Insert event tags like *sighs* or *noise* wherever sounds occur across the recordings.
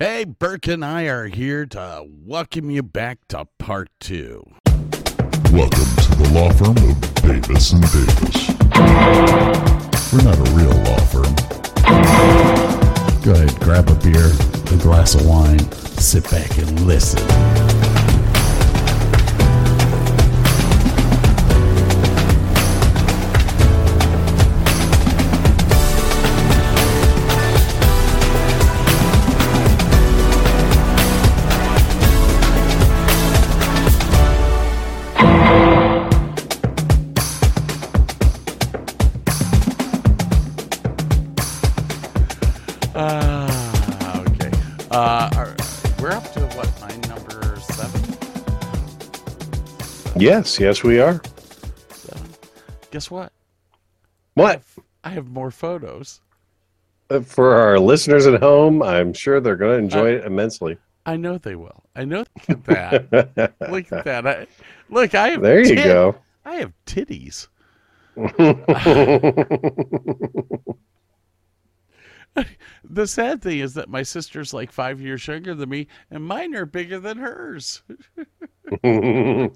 Hey, Burke and I are here to welcome you back to part two. Welcome to the law firm of Davis and Davis. We're not a real law firm. Go ahead, grab a beer, a glass of wine, sit back and listen. Yes, yes, we are. Seven. Guess what? What? I have more photos. Uh, For our listeners at home, I'm sure they're going to enjoy it immensely. I know they will. I know. That. *laughs* look at that. I, look, I have. There you tit- go. I have titties. *laughs* The sad thing is that my sister's like five years younger than me, and mine are bigger than hers. *laughs*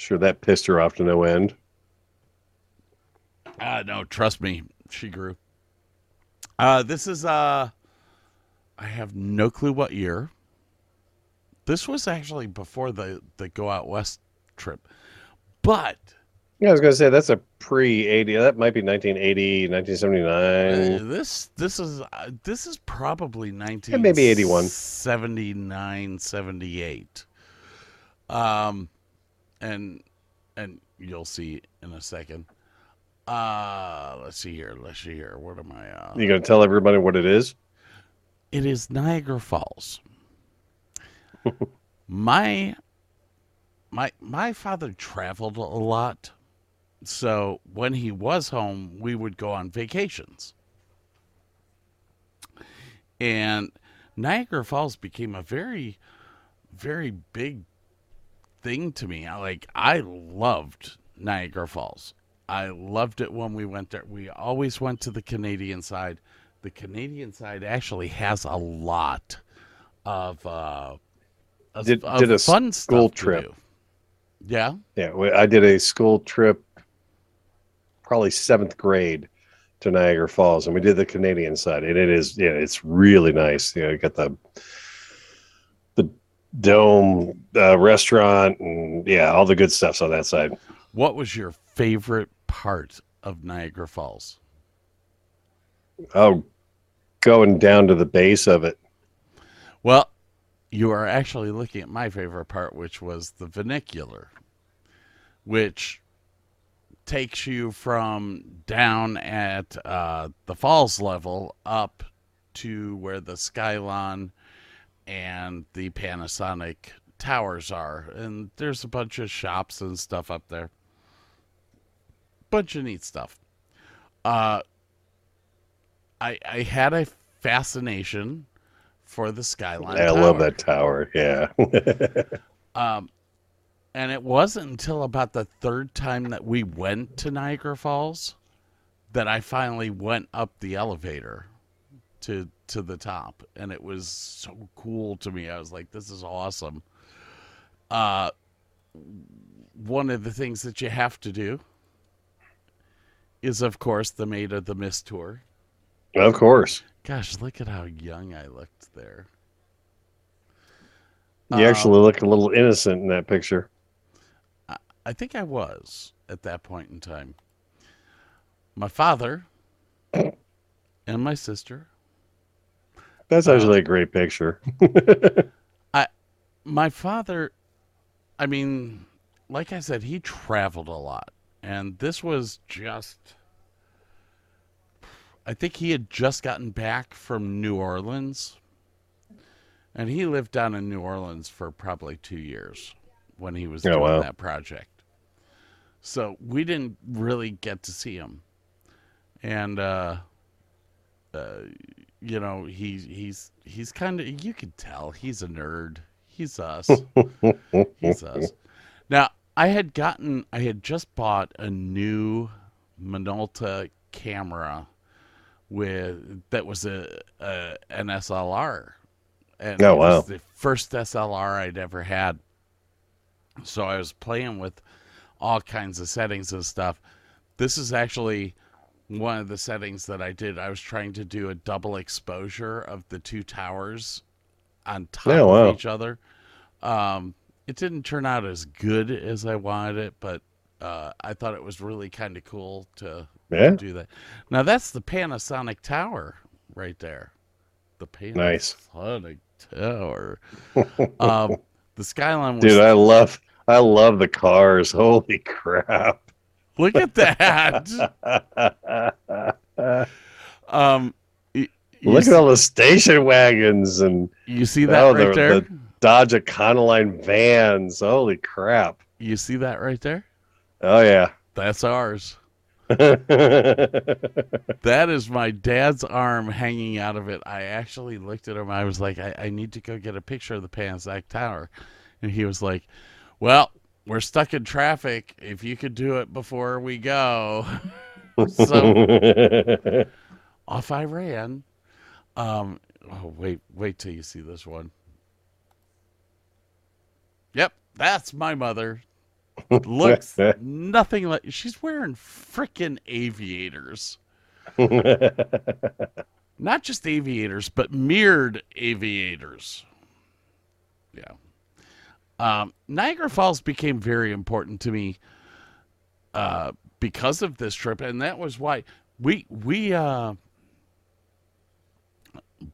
sure, that pissed her off to no end. Ah, no, trust me, she grew. Uh, this is uh, I have no clue what year. This was actually before the the go out west trip, but Yeah, I was going to say that's a pre 80. That might be 1980, uh, 1979. this this is uh, this is probably nineteen Yeah, maybe 81. 79, 78. Um, and and you'll see in a second. Uh, let's see here. Let's see here. What am I? Uh, You to tell everybody what it is? It is Niagara Falls. *laughs* my my my father traveled a lot. So when he was home, we would go on vacations. And Niagara Falls became a very very big thing to me. I like I loved Niagara Falls. I loved it when we went there. We always went to the Canadian side. The Canadian side actually has a lot of uh of, Did- of did a fun school stuff to trip. do. Yeah. Yeah, I did a school trip, probably seventh grade, to Niagara Falls, and we did the Canadian side, and it is yeah, it's really nice. You know, you got the dome uh, restaurant, and yeah, all the good stuff's on that side. What was your favorite part of Niagara Falls? Oh, going down to the base of it. Well, you are actually looking at my favorite part, which was the funicular, which takes you from down at uh, the falls level up to where the Skylon and the Panasonic towers are. And there's a bunch of shops and stuff up there. Bunch of neat stuff. Uh, I, I had a fascination for the Skylon. I love that tower. Yeah. *laughs* Um, and it wasn't until about the third time that we went to Niagara Falls that I finally went up the elevator to to the top, and it was so cool to me. I was like, "This is awesome." Uh, one of the things that you have to do is, of course, the Maid of the Mist tour. of course. Gosh, look at how young I looked there. You Um, actually look a little innocent in that picture. I think I was at that point in time. My father *clears throat* and my sister. That's uh, actually a great picture. *laughs* I, my father, I mean, like I said, he traveled a lot. And this was just. I think he had just gotten back from New Orleans. And he lived down in New Orleans for probably two years when he was Oh, doing wow. that project. So we didn't really get to see him. And uh uh you know, he's he's he's kind of you can tell he's a nerd. He's us. *laughs* he's us. Now, I had gotten I had just bought a new Minolta camera with that was a, a an SLR. And Oh, it was wow. the first SLR I'd ever had. So I was playing with all kinds of settings and stuff. This is actually one of the settings that I did. I was trying to do a double exposure of the two towers on top Oh, wow. of each other. Um, it didn't turn out as good as I wanted it, but uh, I thought it was really kind of cool to Yeah. do that. Now that's the Panasonic tower right there. The Panasonic Nice. tower. *laughs* um, the Skylon was. Dude, I love I love the cars. *laughs* Holy crap. Look at that. um, y- you, Look see, at all the station wagons and you see that oh, right the- there. the- Dodge Econoline vans. Holy crap. You see that right there. Oh yeah. That's ours. *laughs* That's my dad's arm hanging out of it. I actually looked at him. I was like, I, I need to go get a picture of the Panasonic Tower. And he was like, Well, we're stuck in traffic. If you could do it before we go. *laughs* so *laughs* off I ran. Um, oh, wait, wait till you see this one. Yep, that's my mother. Looks *laughs* nothing like she's wearing frickin' aviators. Not just aviators, but mirrored aviators. Yeah. Um, Niagara Falls became very important to me uh, because of this trip, and that was why we we uh,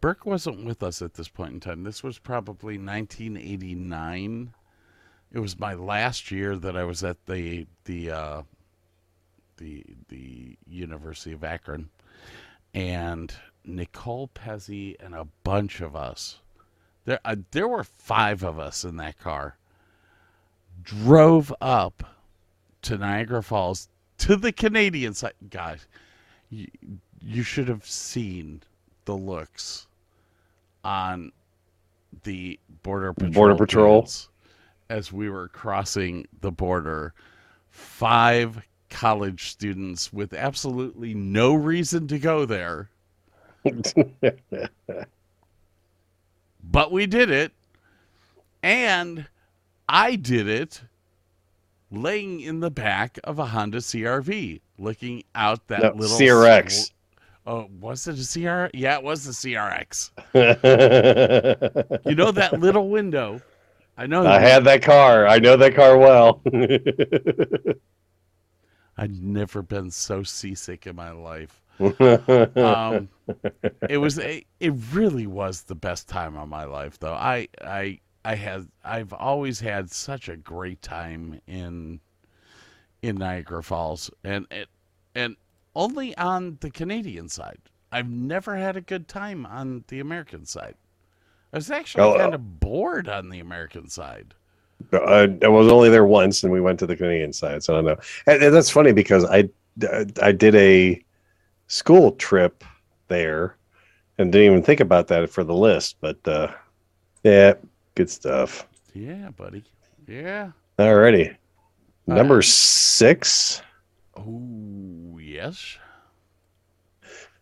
Burke wasn't with us at this point in time. This was probably 1989. It was my last year that I was at the the uh, the the University of Akron, and Nicole Pezzi and a bunch of us. There uh, there were five of us in that car. Drove up to Niagara Falls to the Canadian side. Guys, you, you should have seen the looks on the border patrol Border Patrol. dudes as we were crossing the border. Five college students with absolutely no reason to go there, *laughs* but we did it, and I did it laying in the back of a Honda CRV, looking out that No, little CRX. Oh, was it a CR? Yeah, it was the CRX. *laughs* You know that little window. I know. I had that car. I know that car well. *laughs* I'd never been so seasick in my life. Um, *laughs* it was it really was the best time of my life, though. I I I had I've always had such a great time in in Niagara Falls, and it and only on the Canadian side. I've never had a good time on the American side. I was actually Oh, kind of bored on the American side. I, I was only there once, and we went to the Canadian side, so I don't know. And, and that's funny because I I did a school trip there, and didn't even think about that for the list. But uh, yeah, good stuff. Yeah, buddy. Yeah. Alrighty, Uh, number six. Oh, yes.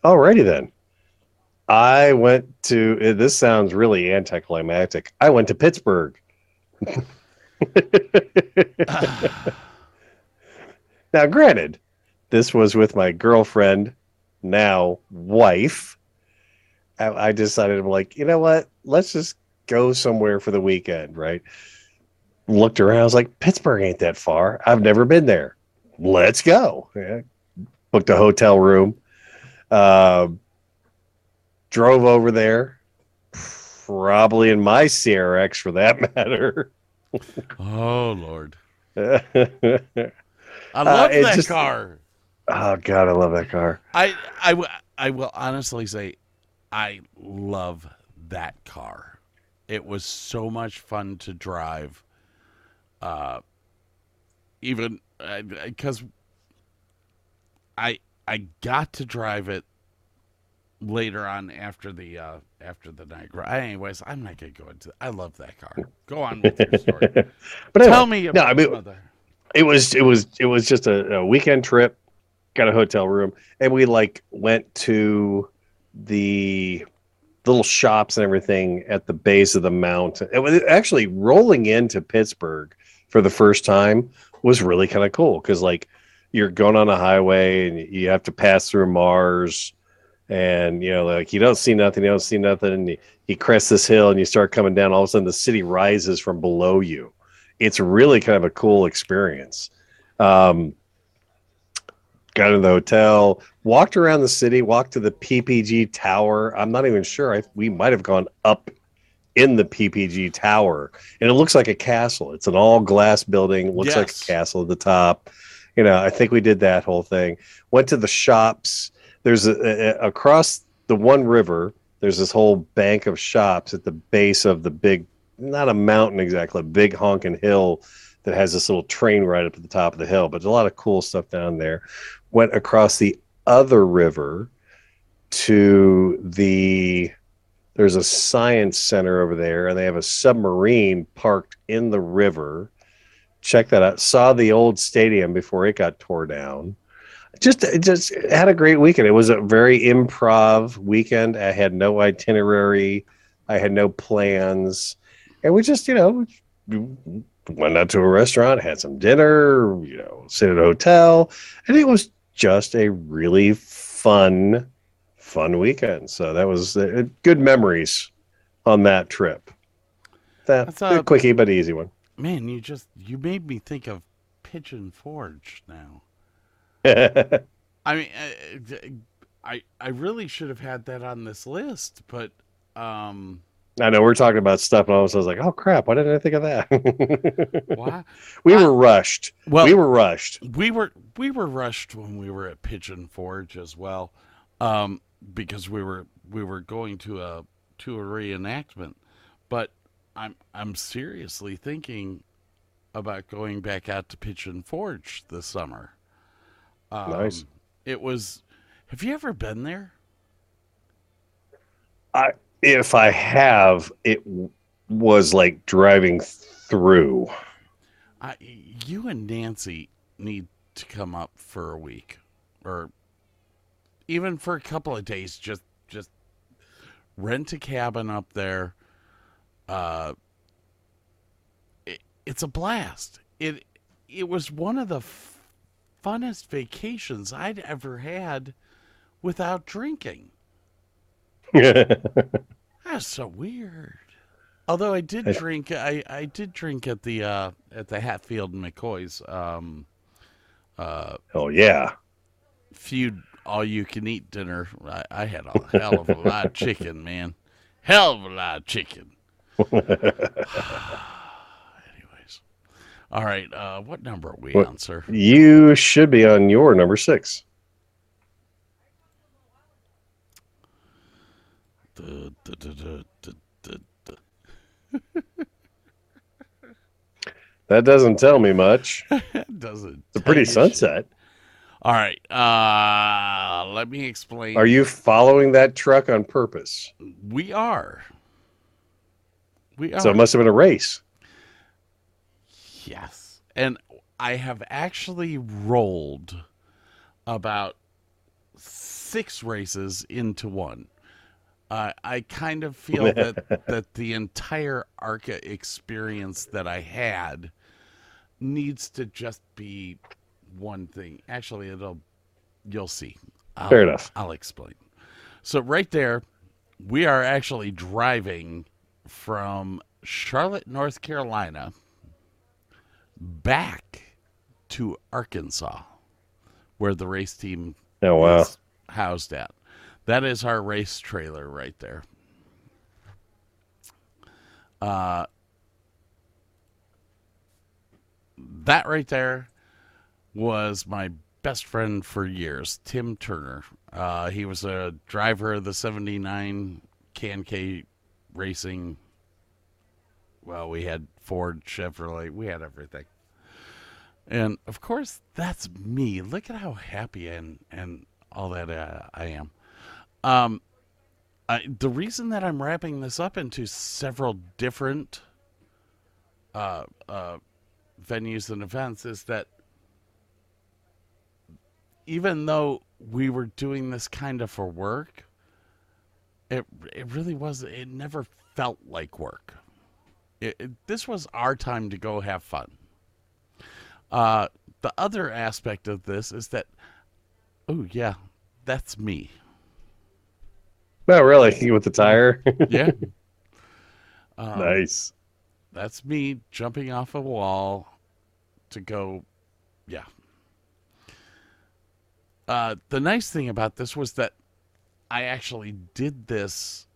Alrighty then. I went to. eh, This sounds really anticlimactic. I went to Pittsburgh. *laughs* *sighs* now, granted, this was with my girlfriend, now wife. I, I decided, I'm like, you know what? Let's just go somewhere for the weekend, right? Looked around, I was like, Pittsburgh ain't that far. I've never been there. Let's go. Yeah. Booked a hotel room. Um, drove over there, probably in my CRX for that *laughs* matter. Oh, Lord. *laughs* I love it that just- car. God, I love that car. I, I, w- I will honestly say I love that car. It was so much fun to drive. Uh, even because I I got to drive it later on after the uh, after the night. Anyways, I'm not gonna go into. I love that car. Go on with your story. *laughs* But anyway, Tell me no, I mean, mother. it was it was it was just a, a weekend trip got a hotel room. And we like went to the little shops and everything at the base of the mountain. It was actually rolling into pittsburgh for the first time was really kind of cool because like you're going on a highway and you have to pass through mars and you know like you don't see nothing you don't see nothing and you, you crest this hill and you start coming down all of a sudden the city rises from below you. It's really kind of a cool experience. Um, got into the hotel, walked around the city, walked to the PPG Tower. I'm not even sure. I, we might have gone up in the PPG Tower, and it looks like a castle. It's an all glass building. Looks like a castle at the top. You know, I think we did that whole thing. Went to the shops. There's a, a, across the one river. There's this whole bank of shops at the base of the big not a mountain exactly, a big honking hill that has this little train right up at the top of the hill. But there's a lot of cool stuff down there. Went across the other river to the there's a science center over there, and they have a submarine parked in the river. Check that out. Saw the old stadium before it got tore down. Just, just had a great weekend. It was a very improv weekend. I had no itinerary. I had no plans and we just you know went out to a restaurant had some dinner you know stayed at a hotel and it was just a really fun fun weekend. So that was uh, good memories on that trip. That That's a- a quickie but easy one. Man, you just you made me think of Pigeon Forge now. i *laughs* I mean, uh, I I really should have had that on this list, but um, know we're talking about stuff and all of a sudden i was like oh crap why didn't i think of that *laughs* why? we I- were rushed Well, we were rushed we were we were rushed when we were at Pigeon Forge as well, um, because we were we were going to a to a reenactment, but I'm I'm seriously thinking about going back out to Pigeon Forge this summer. Um, Nice. It was. Have you ever been there? If i have it was like driving through I, you and Nancy need to come up for a week, or even for a couple of days. Just, just rent a cabin up there. Uh, it, it's a blast. It, it was one of the f- funnest vacations I'd ever had without drinking. *laughs* That's so weird. Although I did drink, I, I did drink at the uh, at the Hatfield and McCoy's um, uh, oh yeah feud all you can eat dinner. I, I had a hell of a lot of chicken, man. Hell of a lot of chicken. *sighs* Anyways, all right. Uh, what number are we What- on, sir? You should be on your number six. *laughs* That doesn't tell me much. *laughs* Doesn't. It's a pretty tell you shit. sunset. All right. Uh, let me explain. Are you following that truck on purpose? We are. We are. So it must have been a race. Yes. And I have actually rolled about six races into one. Uh, I kind of *laughs* feel that that the entire ARCA experience that I had needs to just be one thing. Actually, it'll you'll see. I'll, Fair enough. I'll explain. So right there, we are actually driving from Charlotte, North Carolina, back to Arkansas, where the race team Oh wow. is housed at. That is our race trailer right there. Uh, that right there was my best friend for years, Tim Turner. Uh, he was a driver of the 79 Can-K racing. Well, we had Ford, Chevrolet, we had everything. And of course, that's me. Look at how happy and, and all that uh, I am. Um, I, the reason that I'm wrapping this up into several different uh, uh, venues and events is that even though we were doing this kind of for work, it it really was. It never felt like work. It, it, this was our time to go have fun. Uh, the other aspect of this is that, oh yeah, that's me. No, really. With the tire? Yeah. *laughs* Um, nice. That's me jumping off a wall to go, yeah. Uh, the nice thing about this was that I actually did this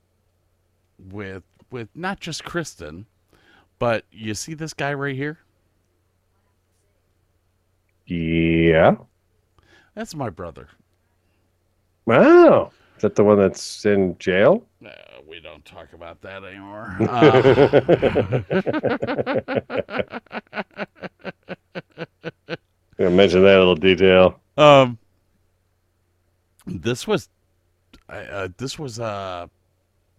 with with not just Kristen, but you see this guy right here? Yeah. That's my brother. Wow. Is that the one that's in jail? Uh, we don't talk about that anymore. *laughs* *laughs* Uh, I mention that little detail. Um, this was, uh, this was uh,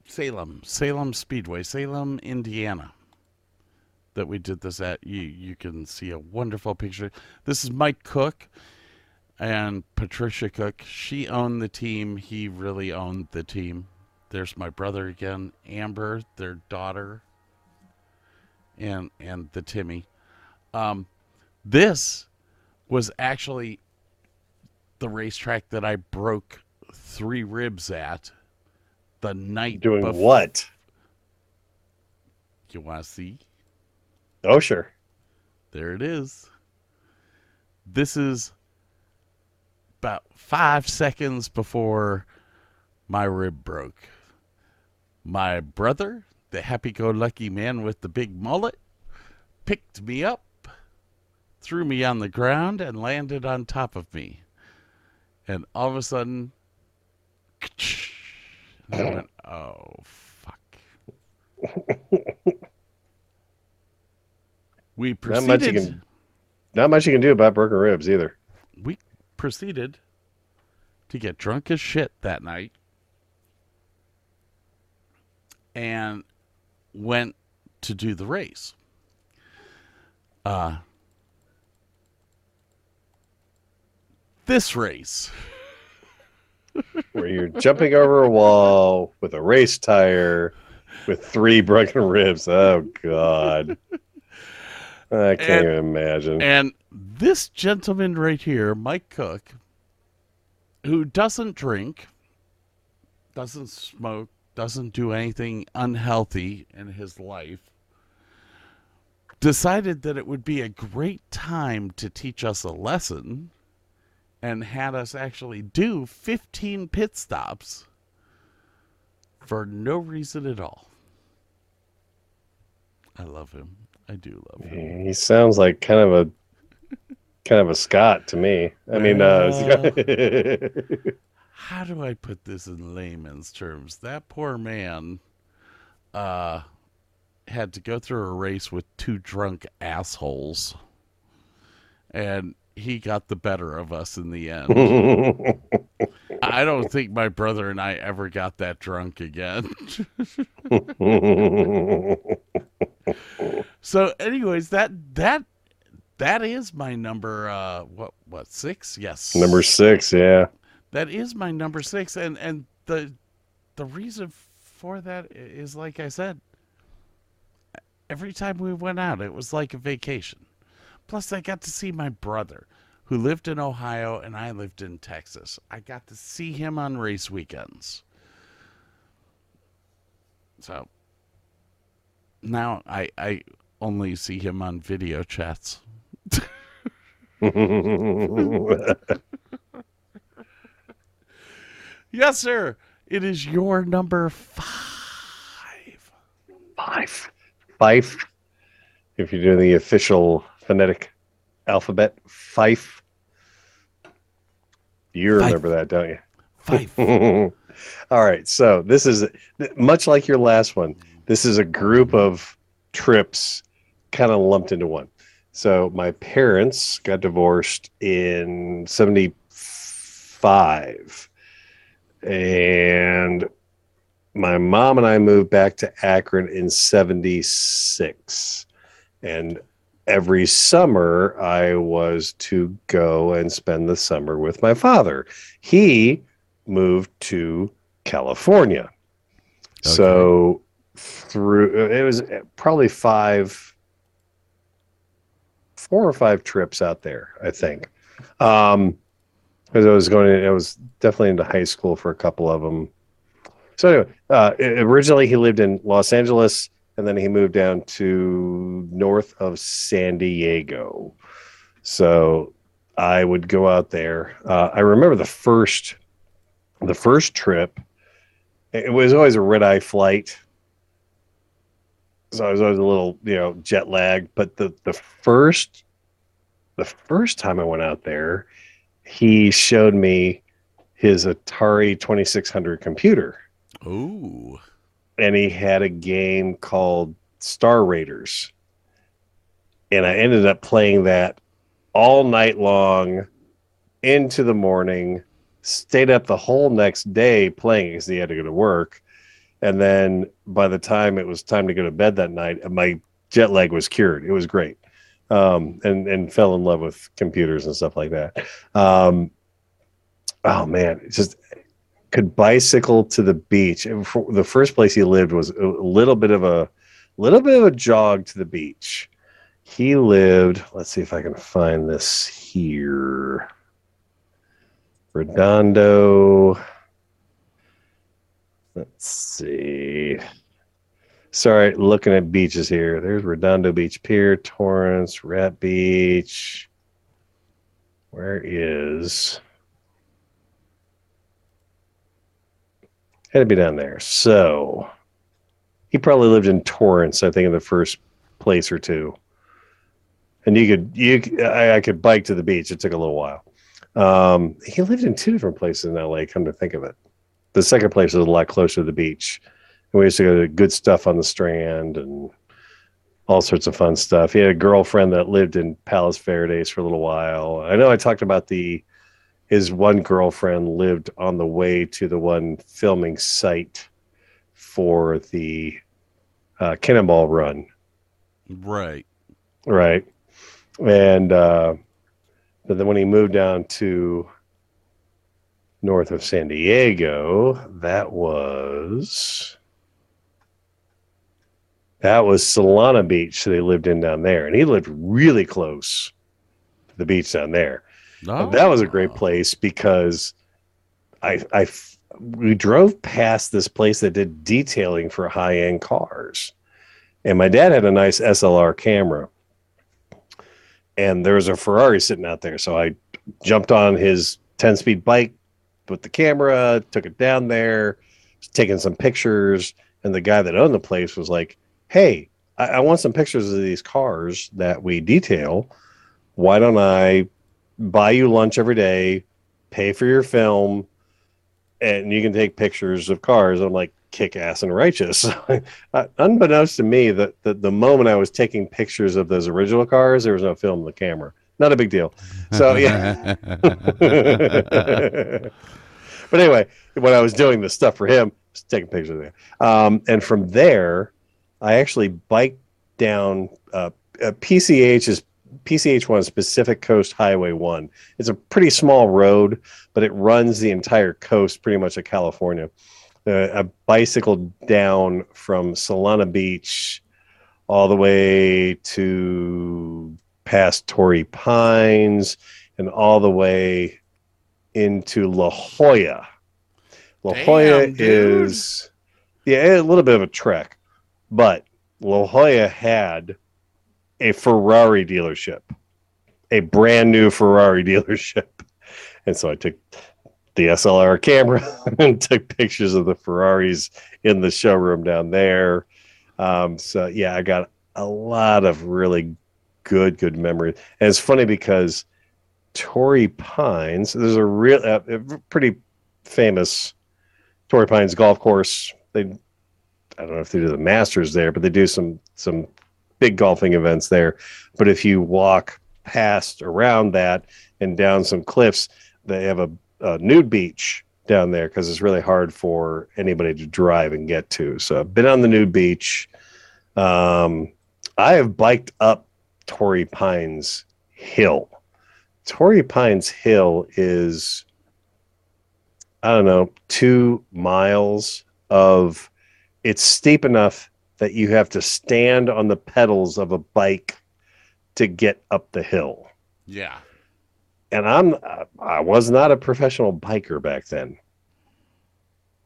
Salem, Salem Speedway, Salem, Indiana. That we did this at. You you can see a wonderful picture. This is Mike Cook and Patricia Cook. She owned the team. He really owned the team. There's my brother again, Amber, their daughter, and and the Timmy. Um, this was actually the racetrack that I broke three ribs at the night Doing bef- what? You want to see? Oh, sure. There it is. This is about five seconds before my rib broke. My brother, the happy go lucky man with the big mullet, picked me up, threw me on the ground, and landed on top of me. And all of a sudden, I went, oh, fuck. *laughs* We Not proceeded. much you can- Not much you can do about broken ribs either. we proceeded to get drunk as shit that night and went to do the race. Uh this race. Where you're jumping over a wall with a race tire with three broken ribs. Oh God. I can't And- even imagine. And this gentleman right here, Mike Cook, who doesn't drink, doesn't smoke, doesn't do anything unhealthy in his life, decided that it would be a great time to teach us a lesson and had us actually do 15 pit stops for no reason at all. I love him. I do love him. He sounds like kind of a kind of a Scot to me. I mean, uh, *laughs* how do I put this in layman's terms? That poor man uh had to go through a race with two drunk assholes. And he got the better of us in the end. *laughs* I don't think my brother and I ever got that drunk again. *laughs* so, anyways, that that that is my number. Uh, what what six? Yes, Number six, yeah. that is my number six, and and the the reason for that is like I said. Every time we went out, it was like a vacation. Plus, I got to see my brother, who lived in Ohio and I lived in Texas. I got to see him on race weekends. So now I I only see him on video chats. Yes, sir. It is your number five. Five. Fife. If you're doing the official phonetic alphabet, Fife. You remember that, don't you? Five. *laughs* All right. So this is much like your last one. This is a group of trips kind of lumped into one. So my parents got divorced in 75 and my mom and I moved back to Akron in 76 and every summer I was to go and spend the summer with my father. He moved to California. So through it was probably five four or five trips out there, I think. Um because I was going I was definitely into high school for a couple of them. So anyway, uh originally he lived in Los Angeles and then he moved down to north of San Diego. So I would go out there. Uh, I remember the first the first trip it was always a red eye flight so i was always a little you know jet lagged but the the first the first time i went out there he showed me his atari 2600 computer Ooh. and he had a game called Star Raiders. And I ended up playing that all night long into the morning, stayed up the whole next day playing because he had to go to work. And then by the time it was time to go to bed that night, my jet lag was cured. It was great. Um, and, and fell in love with computers and stuff like that. Um, oh man, just could bicycle to the beach. The first place he lived was a little bit of a little bit of a jog to the beach. He lived, let's see if I can find this here. Redondo. Let's see. Sorry, looking at beaches here. There's Redondo Beach Pier, Torrance, Rat Beach. Where is had to be down there. So he probably lived in Torrance, I think, in the first place or two. And you could you I, I could bike to the beach. It took a little while. Um, he lived in two different places in LA. Come to think of it, the second place was a lot closer to the beach. And we used to go to good stuff on the Strand and all sorts of fun stuff. He had a girlfriend that lived in Palos Verdes for a little while. I know I talked about the his one girlfriend lived on the way to the one filming site for the uh, Cannonball Run, Right. right? And uh, but then when he moved down to north of San Diego, that was that was Solana Beach. They lived in down there, and he lived really close to the beach down there. No. That was a great ah. place because I I we drove past this place that did detailing for high end cars, and my dad had a nice SLR camera, and there was a Ferrari sitting out there, so I jumped on his ten speed bike with the camera, took it down there, taking some pictures, and the guy that owned the place was like, "Hey, I, I want some pictures of these cars that we detail. Why don't I?" buy you lunch every day, pay for your film, and you can take pictures of cars. I'm like kick ass and righteous. *laughs* Uh, Unbeknownst to me, that the, the moment I was taking pictures of those original cars, there was no film in the camera. Not a big deal. So yeah. *laughs* but anyway, when I was doing the stuff for him, taking pictures there. Um, and from there, I actually biked down uh, uh, PCH is PCH one is Pacific Coast Highway one. It's a pretty small road, but it runs the entire coast, pretty much of California. Uh, I bicycled down from Solana Beach all the way to past Torrey Pines and all the way into La Jolla. La Jolla is yeah, a little bit of a trek, but La Jolla had a Ferrari dealership, a brand new Ferrari *laughs* dealership. And so I took the SLR camera *laughs* and took pictures of the Ferraris in the showroom down there. Um, so yeah, I got a lot of really good, good memories. And it's funny because Torrey Pines, there's a real, uh, pretty famous Torrey Pines golf course. They, I don't know if they do the Masters there, but they do some some big golfing events there. But if you walk past around that and down some cliffs, they have a, a nude beach down there because it's really hard for anybody to drive and get to. So I've been on the nude beach. Um, I have biked up Torrey Pines Hill. Torrey Pines Hill is, I don't know, two miles of. It's steep enough that you have to stand on the pedals of a bike to get up the hill. Yeah. And I'm I was not a professional biker back then.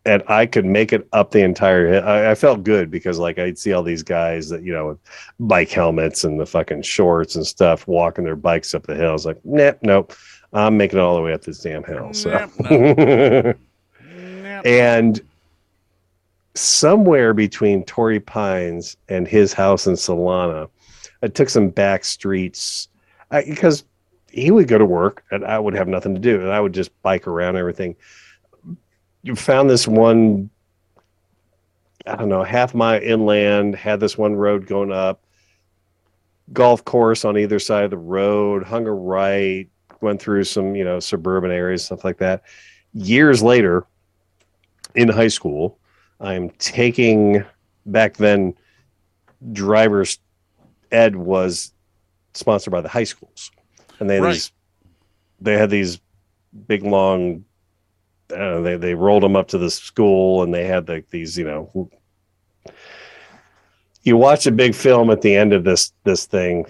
And I could make it up the entire hill. I, I felt good because like I'd see all these guys that, you know, with bike helmets and the fucking shorts and stuff walking their bikes up the hill. I was like, nope, nope. I'm making it all the way up this damn hill. So Nope, Yep. *laughs* and somewhere between Torrey Pines and his house in Solana, I took some back streets because he would go to work and I would have nothing to do, and I would just bike around everything. You found this one, I don't know, half mile inland, had this one road going up, golf course on either side of the road, hung a right, went through some, you know, suburban areas, stuff like that. Years later, in high school, I'm taking back then driver's ed was sponsored by the high schools. And they had Right. these they had these big long I they they rolled them up to the school and they had like these, you know you watch a big film at the end of this this thing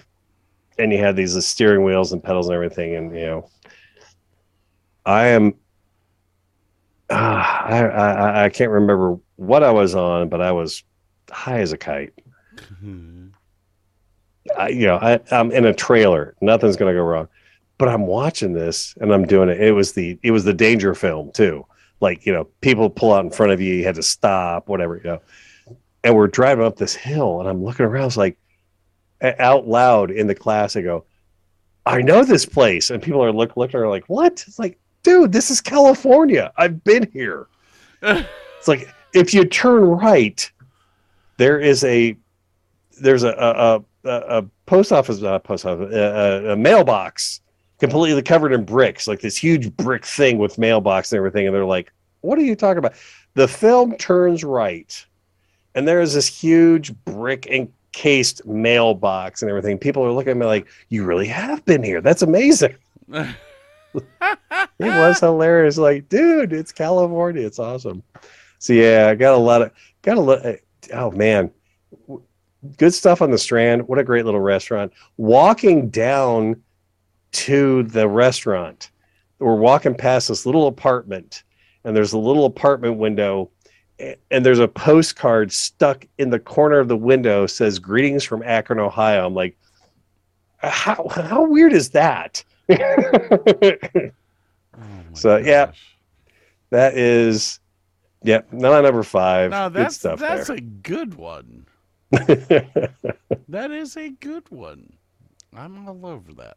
and you had these steering wheels and pedals and everything and you know I am Ah, I, I I- can't remember what I was on, but I was high as a kite. Mhm. I, you know, I, I'm in a trailer. Nothing's gonna go wrong. But I'm watching this and I'm doing it. It was the it was the danger film too. Like you know, people pull out in front of you. You had to stop, whatever. You know. And we're driving up this hill, and I'm looking around. It's like out loud in the class. I go, I know this place, and people are look looking. Are like, what? It's like, dude, this is California. I've been here. *laughs* It's like if you turn right, there is a there's a a, a, a post office, not a post office, uh, a, a, uh, uh, a mailbox completely covered in bricks, like this huge brick thing with mailbox and everything. And they're like, "What are you talking about?" The film turns right, and there is this huge brick encased mailbox and everything. People are looking at me like, "You really have been here? That's amazing." *laughs* It was hilarious. Like, dude, it's California. It's awesome. So yeah, I got a lot of got a lot. Eh, oh man, good stuff on the Strand. What a great little restaurant. Walking down to the restaurant, we're walking past this little apartment, and there's a little apartment window, and there's a postcard stuck in the corner of the window says "Greetings from Akron, Ohio." I'm like, how how weird is that? *laughs* Oh So, yeah. That is, yeah, not number five. No, Good that's stuff that's there. a good one. *laughs* That is a good one. I'm all over that.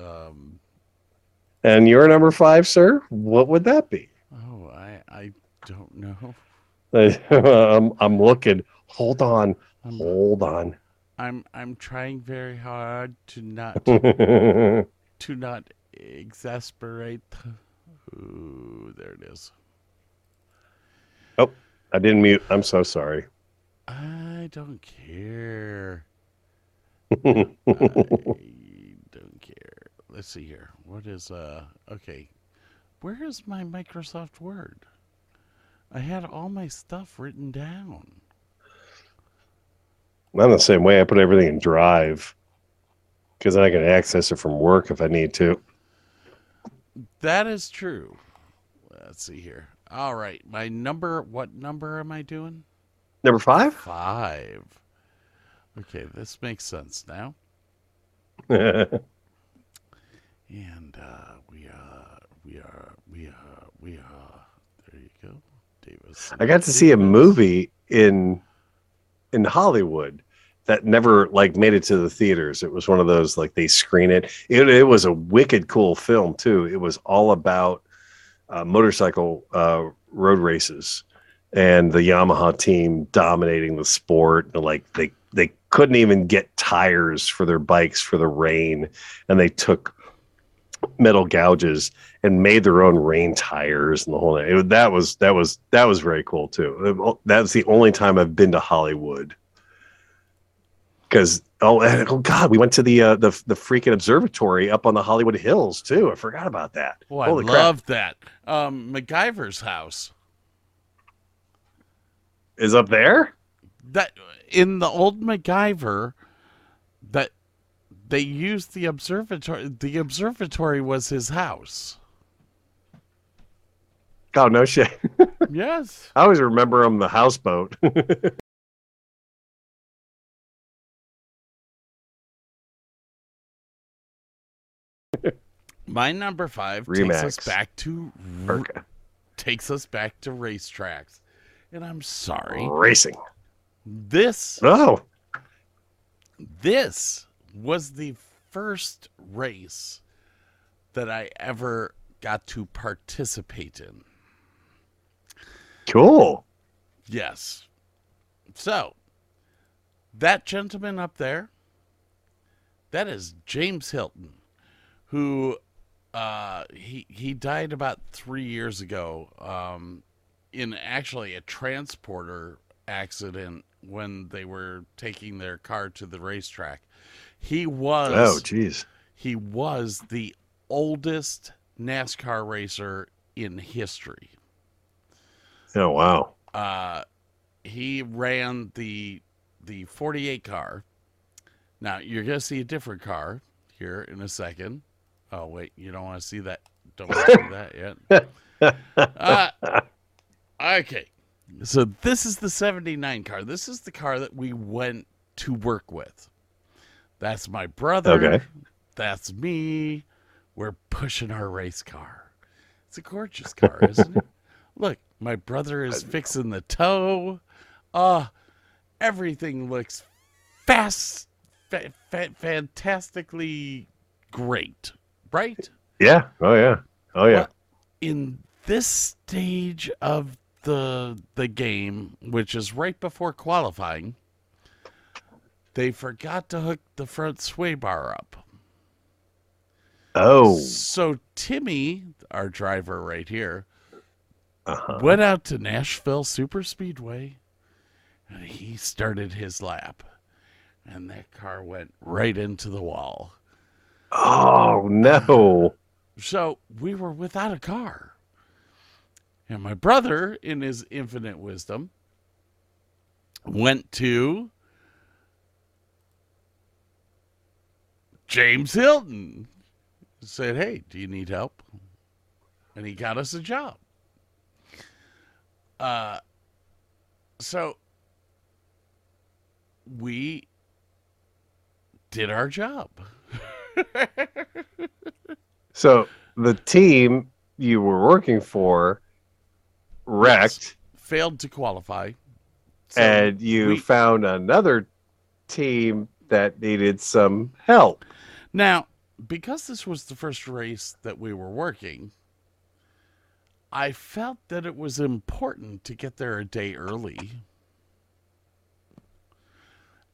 Um, And your number five, sir? What would that be? oh, I I don't know. *laughs* I'm, I'm looking. Hold on. I'm Hold on. I'm I'm trying very hard to not *laughs* to not exasperate. Ooh, there it is. Oh, I didn't mute. I'm so sorry. I don't care. *laughs* I don't care. Let's see here. What is uh okay. Where is my Microsoft Word? I had all my stuff written down. I'm the same way. I put everything in Drive because I can access it from work if I need to. That is true. Let's see here. All right. My number what number am I doing? Number five? Five. Okay, this makes sense now. *laughs* And uh, we are, we are, we are, we are. There you go, Davis. I got to see a movie in in Hollywood that never like made it to the theaters. It was one of those like they screen it. It, it was a wicked cool film too. It was all about uh, motorcycle uh, road races and the Yamaha team dominating the sport. And, like they they couldn't even get tires for their bikes for the rain, and they took metal gouges and made their own rain tires and the whole thing. That was that was that was very cool too. That's the only time I've been to Hollywood. Because oh and, oh god, we went to the uh, the the freaking observatory up on the Hollywood Hills too. I forgot about that. Oh, I Holy crap. love that. Um, MacGyver's house. Is up there? That in the old MacGyver, they used the observatory. The observatory was his house. Oh no shit. *laughs* yes. I always remember him the houseboat. *laughs* My number five takes us back to okay. takes us back to racetracks, and I'm sorry. Racing. This Oh. this was the first race that I ever got to participate in. Cool. Yes. So, that gentleman up there, that is James Hylton, who uh, he he died about three years ago um, in actually a transporter accident when they were taking their car to the racetrack. He was Oh geez. he was the oldest NASCAR racer in history. Oh wow. uh, he ran the the 48 car. Now you're gonna see a different car here in a second. Oh wait, you don't want to see that? Don't want to see that yet. *laughs* Uh, okay, so this is the 79 car. This is the car that we went to work with. That's my brother. Okay. That's me. We're pushing our race car. It's a gorgeous car, isn't it? *laughs* Look, my brother is fixing the toe. Uh, everything looks fast, fa- fa- fantastically great, right? Yeah. Oh yeah. Oh yeah. Well, in this stage of the the game, which is right before qualifying, they forgot to hook the front sway bar up. Oh. So Timmy, our driver right here, Uh-huh. went out to Nashville Super Speedway and he started his lap. And that car went right into the wall. Oh no. *laughs* So we were without a car. And my brother, in his infinite wisdom, went to James Hylton. Said, Hey, do you need help? and he got us a job. Uh, so we did our job. *laughs* So the team you were working for wrecked, Failed to qualify. So and you we- found another team that needed some help. Now, because this was the first race that we were working, I felt that it was important to get there a day early.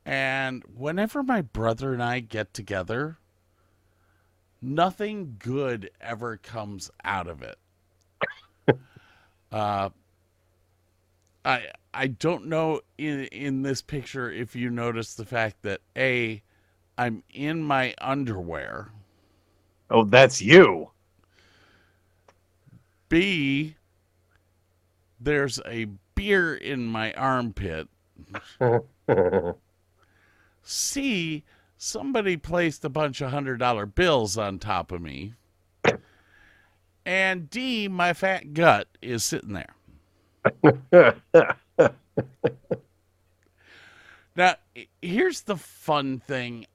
And whenever my brother and I get together, nothing good ever comes out of it. *laughs* uh, I I don't know in in this picture if you notice the fact that a I'm in my underwear. Oh, that's you. B there's a beer in my armpit. *laughs* C somebody placed a bunch of hundred dollar bills on top of me. And D my fat gut is sitting there. *laughs* Now, here's the fun thing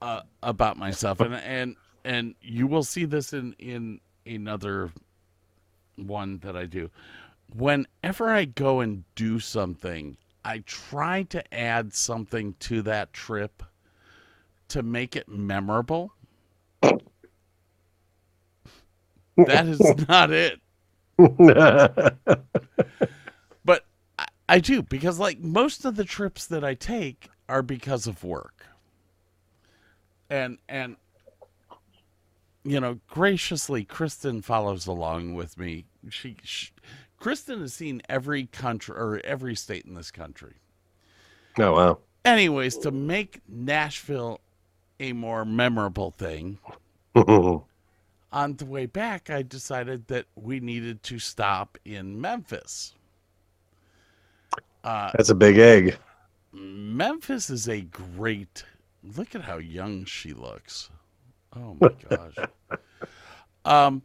uh, about myself, and and and you will see this in in another one that I do. Whenever I go and do something, I try to add something to that trip to make it memorable. That is *laughs* not it. but I, I do because like most of the trips that I take are because of work. And and you know, graciously Kristen follows along with me. She, she Kristen has seen every country or every state in this country. oh wow. Anyways, to make Nashville a more memorable thing, *laughs* on the way back, I decided that we needed to stop in Memphis. Uh, That's a big egg. Memphis is a great. Look at how young she looks. Oh my *laughs* gosh. um,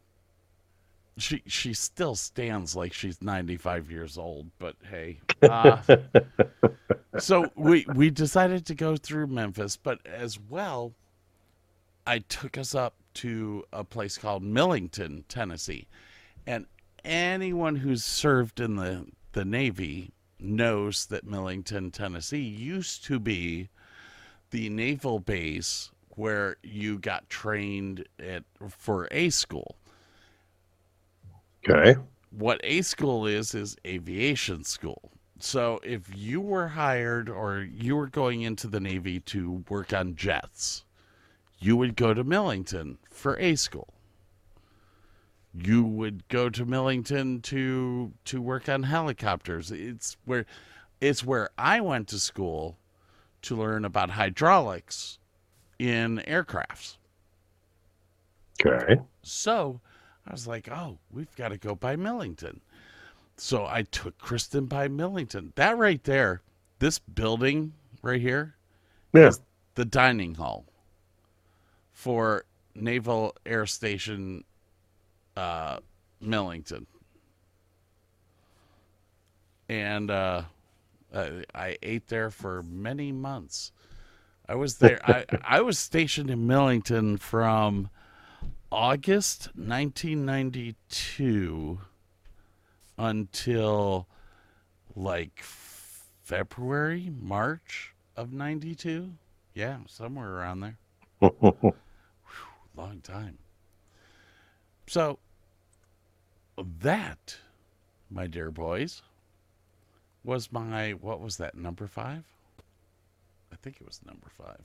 she she still stands like she's ninety five years old, but hey. Uh, *laughs* so we we decided to go through Memphis, but as well, I took us up to a place called Millington, Tennessee, and anyone who's served in the the Navy knows that Millington, Tennessee used to be the naval base where you got trained at for A school. Okay. What A school is is aviation school. So if you were hired or you were going into the Navy to work on jets, you would go to Millington for A school. You would go to Millington to to work on helicopters. It's where it's where I went to school to learn about hydraulics in aircrafts. Okay. So I was like, oh, we've got to go by Millington. So I took Kristen by Millington. That right there, this building right here, Yeah. the dining hall for Naval Air Station uh, Millington. And uh, I, I ate there for many months. I was there. I, I was stationed in Millington from August 1992 until like February, March of 92. Yeah, somewhere around there. *laughs* Long time. So, that, my dear boys, was my, what was that, number five? I think it was number five.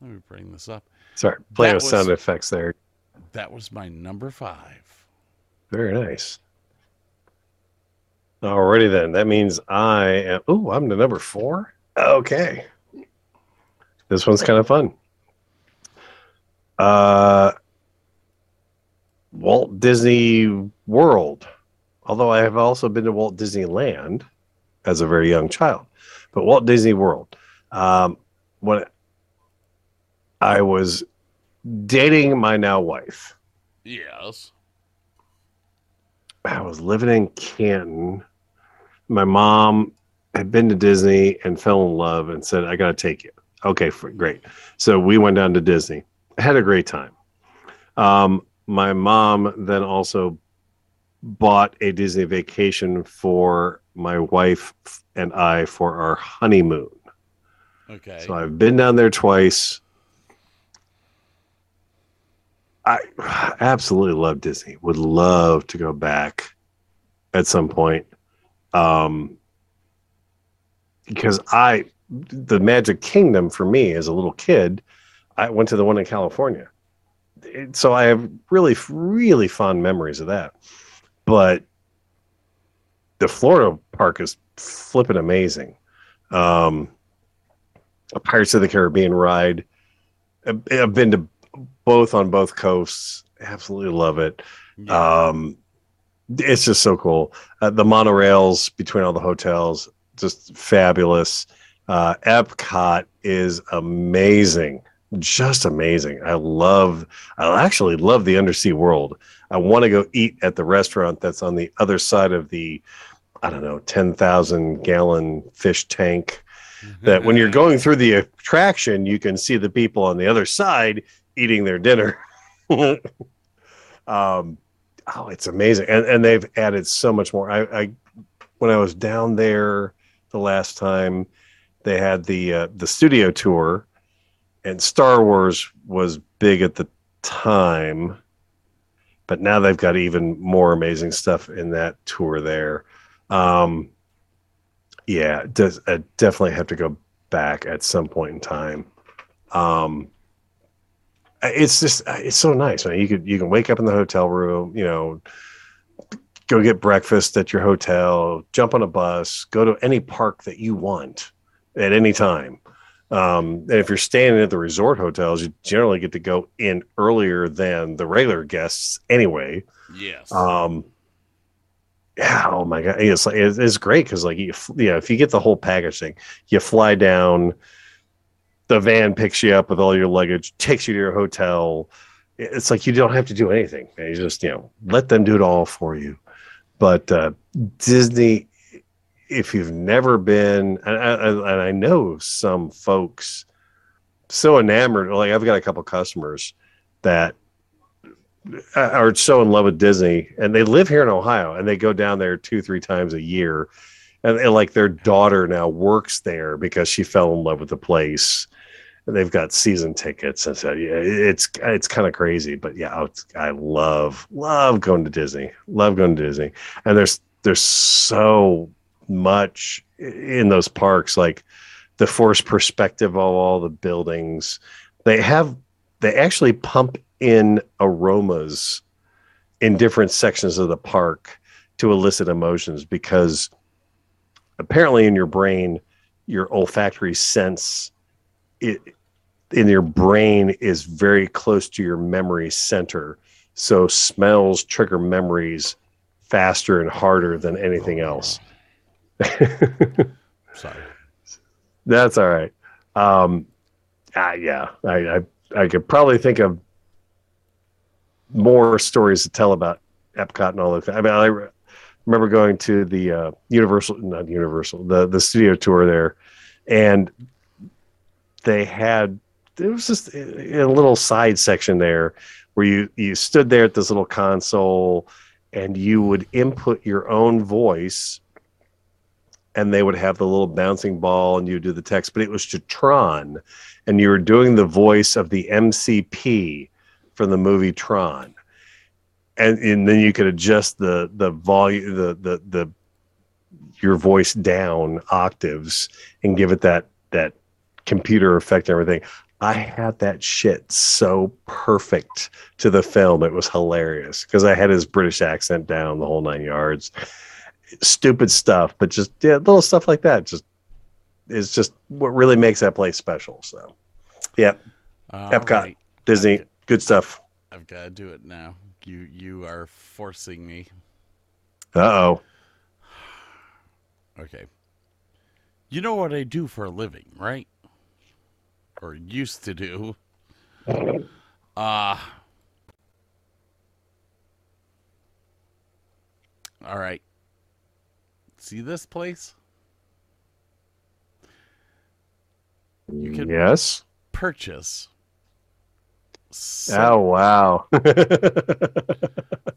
Let me bring this up. Sorry. Playing That with sound effects there. That was my number five. Very nice. Alrighty then. That means I am. Oh, I'm the number four. Okay. This one's kind of fun. Uh, Walt Disney World. Although I have also been to Walt Disneyland as a very young child, but Walt Disney World. Um, when I was dating my now wife. Yes. I was living in Canton. My mom had been to Disney and fell in love and said, I got to take you. Okay, for, great. So we went down to Disney. I had a great time. Um, my mom then also bought a Disney vacation for my wife and I for our honeymoon. Okay. So I've been down there twice. I absolutely love Disney. Would love to go back at some point. Um, because I, the Magic Kingdom for me as a little kid, I went to the one in California. It- so I have really, really fond memories of that. But the Florida park is flipping amazing. Um, a Pirates of the Caribbean ride. I've been to both on both coasts. Absolutely love it. Yeah. Um, it's just so cool. Uh, the monorails between all the hotels, just fabulous. Uh, Epcot is amazing, just amazing. I love. I actually love the undersea world. I want to go eat at the restaurant that's on the other side of the, I don't know, ten thousand gallon fish tank that when you're going through the attraction, you can see the people on the other side eating their dinner. *laughs* um, oh, it's amazing, and and they've added so much more. I, I when I was down there the last time, they had the uh, the studio tour, and Star Wars was big at the time, but now they've got even more amazing stuff in that tour there. Um, yeah, does I definitely have to go back at some point in time. Um, it's just it's so nice, man. You could you can wake up in the hotel room, you know, go get breakfast at your hotel, jump on a bus, go to any park that you want at any time. Um, and if you're staying at the resort hotels, you generally get to go in earlier than the regular guests anyway. yes. Um, yeah, oh my god, it's like it's, great because like you, f- yeah, if you get the whole package thing, you fly down, the van picks you up with all your luggage, takes you to your hotel. It's like you don't have to do anything. man. You just you know let them do it all for you. But uh, Disney, if you've never been, and I, and I know some folks so enamored. Like I've got a couple customers that are so in love with Disney, and they live here in Ohio, and they go down there two, three times a year, and, and like their daughter now works there because she fell in love with the place. And they've got season tickets, and so yeah, it's it's kind of crazy, but yeah, it's, I love love going to Disney, love going to Disney, and there's there's so much in those parks, like the forced perspective of all the buildings. They have they actually pump in aromas in different sections of the park to elicit emotions because apparently in your brain your olfactory sense it, in your brain is very close to your memory center so smells trigger memories faster and harder than anything else *laughs* Sorry. That's all right. Um, ah, yeah, I, I I could probably think of more stories to tell about Epcot and all that. I mean, I re- remember going to the uh, Universal, not Universal, the the studio tour there, and they had there was just a a little side section there where you you stood there at this little console and you would input your own voice and they would have the little bouncing ball and you do the text but it was to tron and you were doing the voice of the mcp from the movie tron. And, and then you could adjust the the volume the the the your voice down octaves and give it that that computer effect and everything. I had that shit so perfect to the film. It was hilarious because i had his british accent down the whole nine yards stupid stuff, but just yeah, little stuff like that just is just what really makes that place special. So, yeah, All Epcot. right. Disney, good stuff. I've got to do it now. You you are forcing me. Uh oh. Okay. You know what I do for a living, right? Or used to do. Uh All right. See this place? You can yes. purchase Oh wow. *laughs*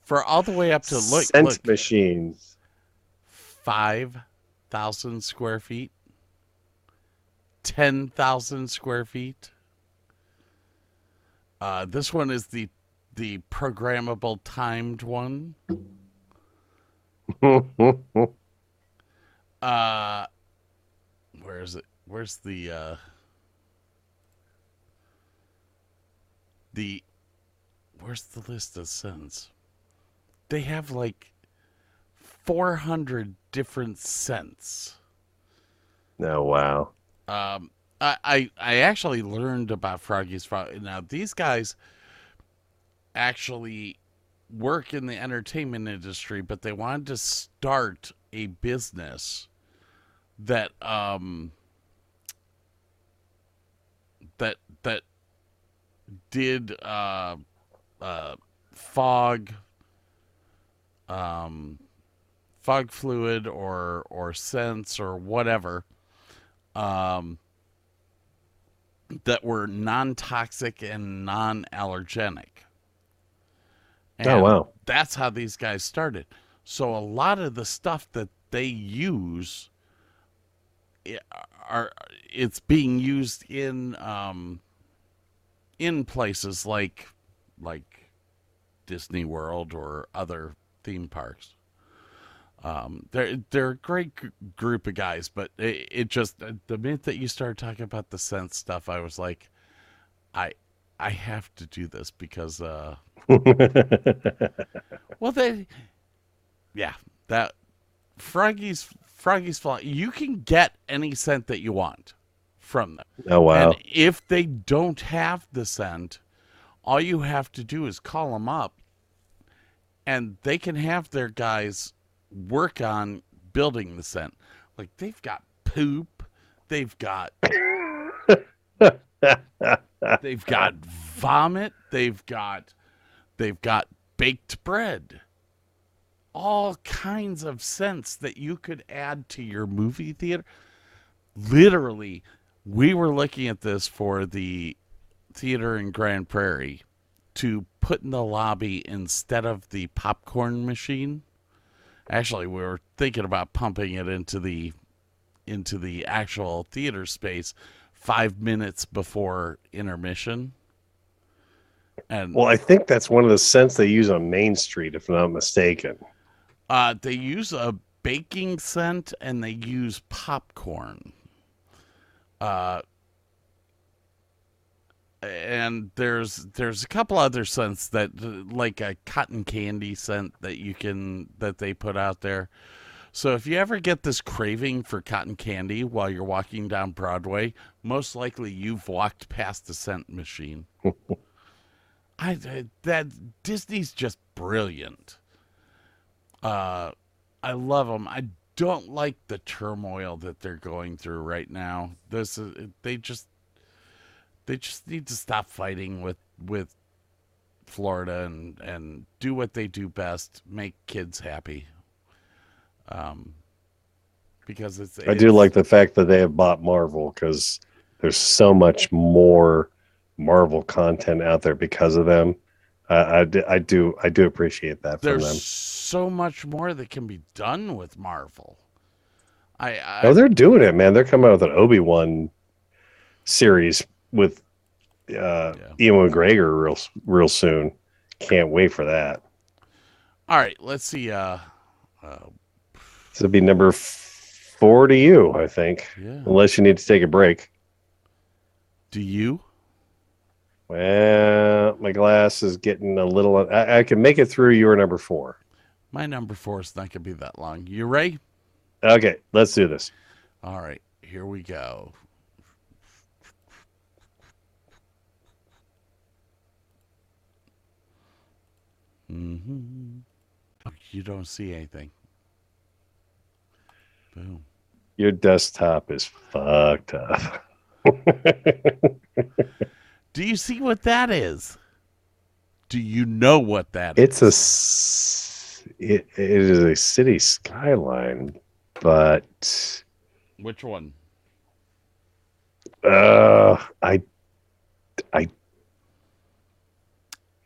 for all the way up to look, Scent look machines. five thousand square feet, ten thousand square feet. Uh, this one is the the programmable timed one. *laughs* Uh, where is it? Where's the uh, the where's the list of scents? They have like four hundred different scents. oh wow. Um, I, I I actually learned about Froggy's Fog. Now these guys actually work in the entertainment industry, but they wanted to start a business that um that that did uh uh fog um fog fluid or or scents or whatever um that were non-toxic and non-allergenic Oh, wow. that's how these guys started. So a lot of the stuff that they use are it's being used in um in places like like Disney World or other theme parks. Um, they're they're a great g- group of guys, but it, it just the minute that you started talking about the sense stuff, I was like, I I have to do this because uh, *laughs* well, they, yeah, that Froggy's Froggy's Fly. You can get any scent that you want from them, oh wow. and if they don't have the scent, all you have to do is call them up, and they can have their guys work on building the scent. Like they've got poop, they've got *laughs* they've got vomit, they've got they've got baked bread. All kinds of scents that you could add to your movie theater. Literally, we were looking at this for the theater in Grand Prairie to put in the lobby instead of the popcorn machine. Actually, we were thinking about pumping it into the into the actual theater space 5 minutes before intermission. And Well, I think that's one of the scents they use on Main Street, if I'm not mistaken. Uh, they use a baking scent and they use popcorn. Uh, and there's there's a couple other scents that like a cotton candy scent that you can that they put out there. So if you ever get this craving for cotton candy while you're walking down Broadway, most likely you've walked past the scent machine. *laughs* I, that Disney's just brilliant. Uh, I love them. I don't like the turmoil that they're going through right now. This is they just they just need to stop fighting with with Florida and and do what they do best, make kids happy. Um, because it's I do like the fact that they have bought Marvel because there's so much more Marvel content out there because of them. I, I, I do I do appreciate that from there's so much more that can be done with Marvel. I, I Oh, they're doing it, man. They're coming out with an Obi Wan series with uh, Ewan McGregor real real soon. Can't wait for that. all right. Let's see. Uh, uh, This will be number four to you, I think, yeah. unless you need to take a break. Do you? Well, my glass is getting a little. I, I can make it through your number four. My number four is not gonna be that long. You ready? Okay, let's do this. All right. Here we go. hmm You don't see anything. Boom. Your desktop is fucked up. *laughs* Do you see what that is? Do you know what that It's a is? s- it, it is a city skyline, but Which one? uh, I I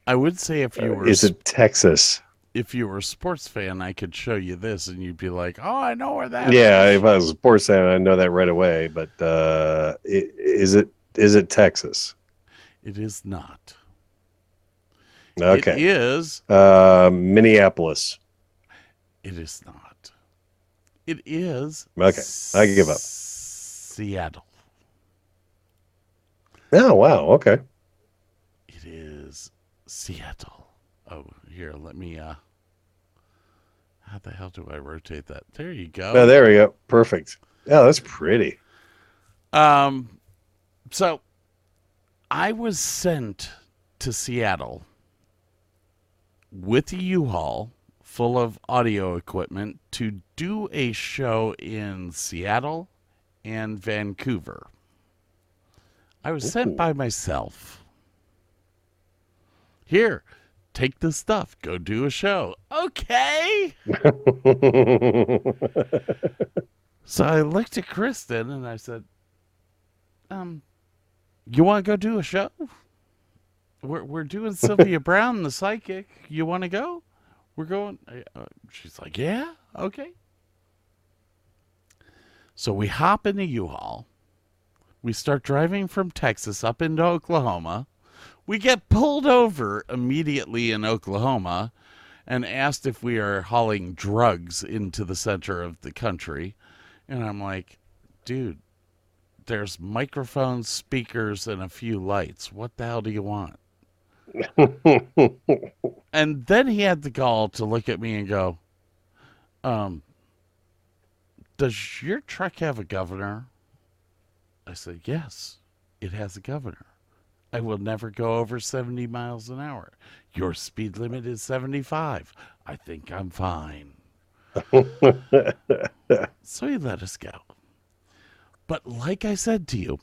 I would say if you were is it Texas? if you were a sports fan, I could show you this and you'd be like, "Oh, I know where that Yeah, is." if I was a sports fan, I know that right away. But uh, is it is it Texas? It is not. Okay, It is. uh, Minneapolis. It is not. It is. Okay, I give up. Seattle. Oh wow, okay. It is Seattle. Oh, here, let me uh how the hell do I rotate that? There you go. Oh, there we go. Perfect. Yeah, that's pretty. Um so I was sent to Seattle with a U-Haul full of audio equipment to do a show in Seattle and Vancouver. I was Ooh. sent by myself. Here, take this stuff. Go do a show. Okay. *laughs* So I looked at Kristen and I said, um, you want to go do a show? We're, we're doing Sylvia *laughs* Browne, the psychic. You want to go? We're going. Uh, she's like, yeah, okay. So we hop in the U-Haul. We start driving from Texas up into Oklahoma. We get pulled over immediately in Oklahoma and asked if we are hauling drugs into the center of the country. And I'm like, dude, there's microphones, speakers, and a few lights. What the hell do you want? *laughs* And then he had the gall to look at me and go, um, does your truck have a governor? I said, yes, it has a governor. I will never go over 70 miles an hour. Your speed limit is 75. I think I'm fine. *laughs* so he let us go. But like I said to you,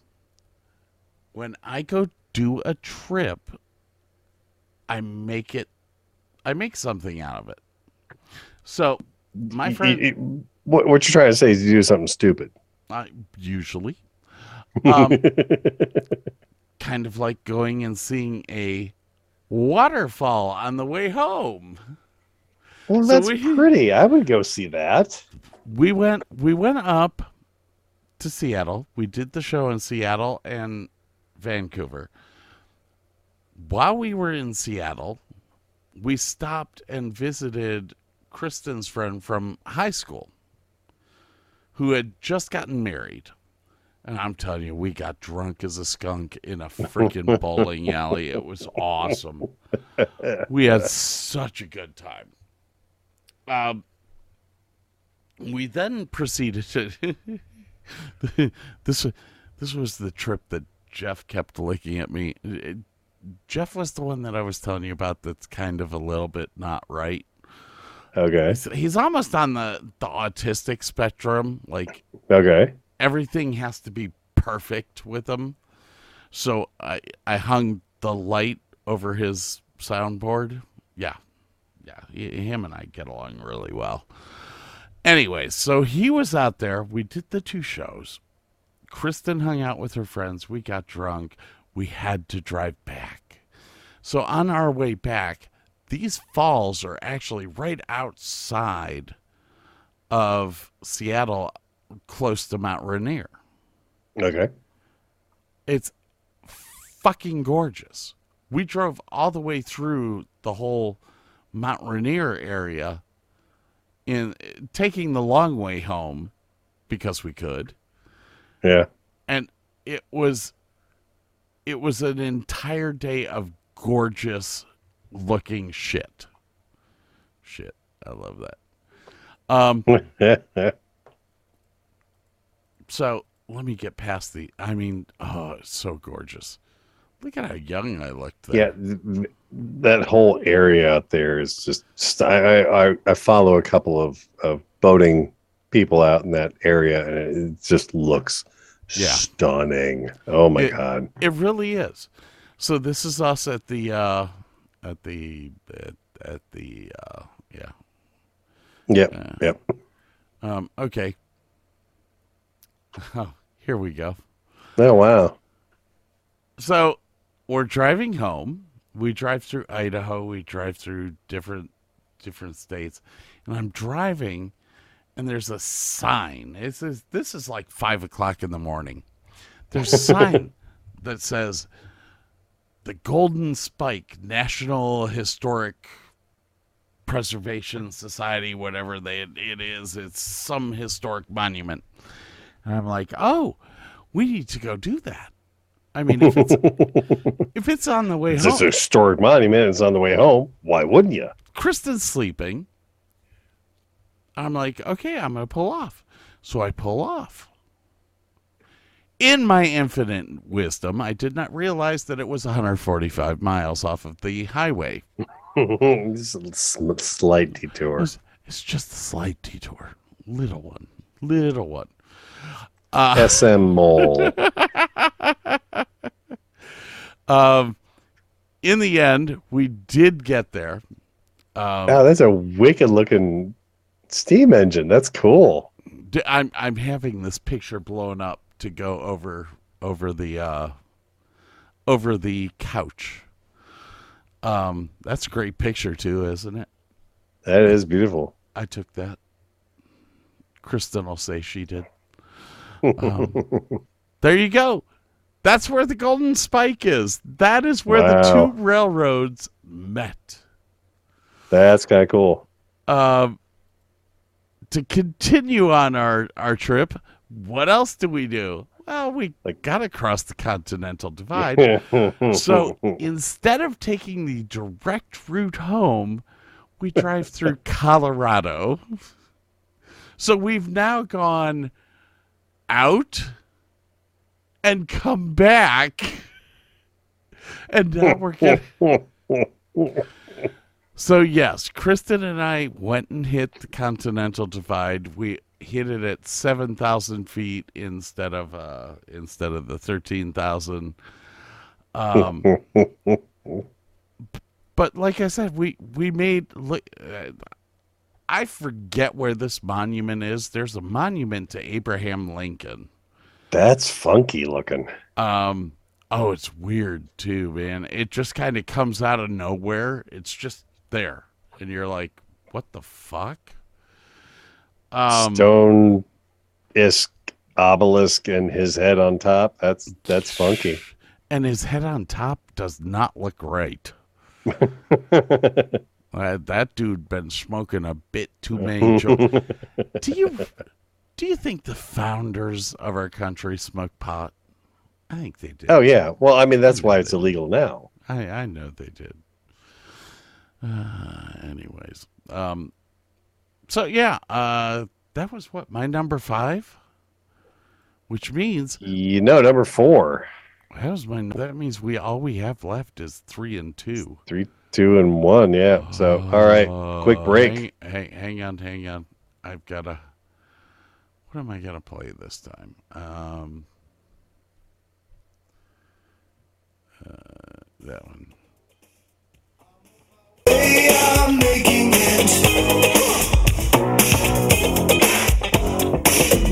when I go do a trip, I make it, I make something out of it. So my friend, what, what you're trying to say is you do something stupid. I usually, *laughs* um, kind of like going and seeing a waterfall on the way home. Well, So that's we- pretty. I would go see that. we went we went up to Seattle. We did the show in Seattle and Vancouver. While we were in Seattle, we stopped and visited Kristen's friend from high school who had just gotten married. And I'm telling you, we got drunk as a skunk in a freaking *laughs* bowling alley. It was awesome. We had such a good time. Um, we then proceeded to *laughs* this this was the trip that Jeff kept looking at me. It- Jeff was the one that I was telling you about that's kind of a little bit not right. Okay. He's, he's almost on the, the autistic spectrum. Like Okay. everything has to be perfect with him. So I I hung the light over his soundboard. Yeah. Yeah, he, him and I get along really well. Anyways, so he was out there. We did the two shows. Kristen hung out with her friends. We got drunk. We had to drive back. So on our way back, these falls are actually right outside of Seattle, close to Mount Rainier. Okay. It's fucking gorgeous. We drove all the way through the whole Mount Rainier area in taking the long way home because we could. Yeah. And it was it was an entire day of gorgeous looking shit. Shit. I love that. Um *laughs* so let me get past the I mean, oh, it's so gorgeous. Look at how young I looked there. yeah. Th- th- That whole area out there is just. I I, I follow a couple of of boating people out in that area, and it, it just looks Yeah. stunning. Oh my It- god. It really is. So this is us at the uh at the at, at the uh, yeah. Yep. Uh, Yep. Um, okay. Oh, here we go. Oh wow. So we're driving home. We drive through Idaho. We drive through different different states, and I'm driving, and there's a sign. It says this is like five o'clock in the morning. There's a *laughs* sign that says the Golden Spike National Historic Preservation Society, whatever they, it is. It's some historic monument. And I'm like, oh, we need to go do that. I mean, if it's *laughs* if it's on the way It's home, just a historic monument. It's on the way home. Why wouldn't you? Kristen's sleeping. I'm like, okay, I'm gonna pull off. So I pull off. In my infinite wisdom, I did not realize that it was 145 miles off of the highway. *laughs* Just a sl- slight detour. It's, it's just a slight detour, little one, little one. Uh, SM Mole. *laughs* um, in the end, we did get there. Um, Wow, that's a wicked looking steam engine. That's cool. I'm I'm having this picture blown up to go over over the uh over the couch. Um that's a great picture too, isn't it? That is beautiful. I took that. Kristen will say she did. *laughs* Um, there you go. That's where the Golden Spike is. That is where the two railroads met. That's kind of cool. Um, to continue on our, our trip, what else do we do? Well, we Like- got to cross the Continental Divide. *laughs* so instead of taking the direct route home, we drive through *laughs* Colorado. So we've now gone out and come back. And now we're going *laughs* so yes, Kristen and I went and hit the Continental Divide. We hit it at seven thousand feet instead of uh, instead of the thirteen thousand. Um, but like I said, we we made. Uh, I forget where this monument is. There's a monument to Abraham Lincoln. That's funky looking. Um, oh, it's weird too, man. It just kind of comes out of nowhere. It's just there, and you're like, "What the fuck?" Um, Stone isk obelisk and his head on top. That's that's funky. *laughs* and his head on top does not look right. *laughs* Uh, that dude been smoking a bit too many. jo- *laughs* do you do you think the founders of our country smoked pot? I think they did. oh yeah. Well, I mean that's why it's illegal now. I I know they did. Uh, anyways, um, so yeah, uh, that was what my number five, which means You know, number four, that was my. That means we all we have left is three and two. three, two, and one. Yeah. So all right, quick Uh, break. Hang, hang, hang on, hang on. I've got to. What am I gonna play this time? Um, uh, that one. I've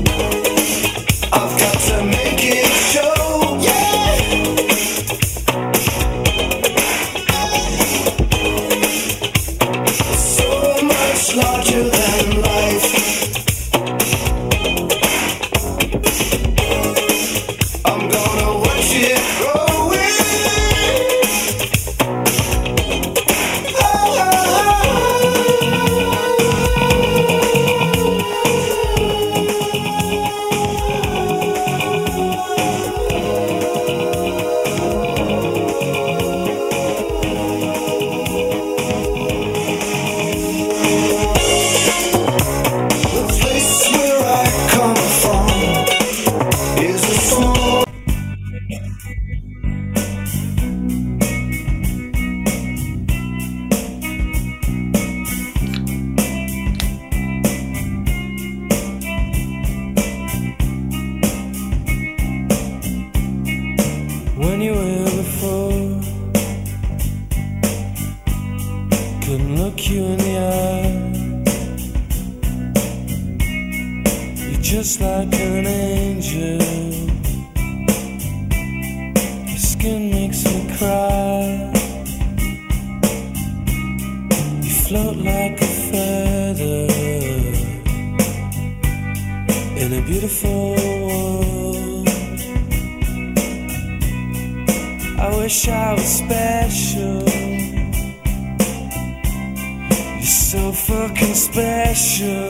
so fucking special.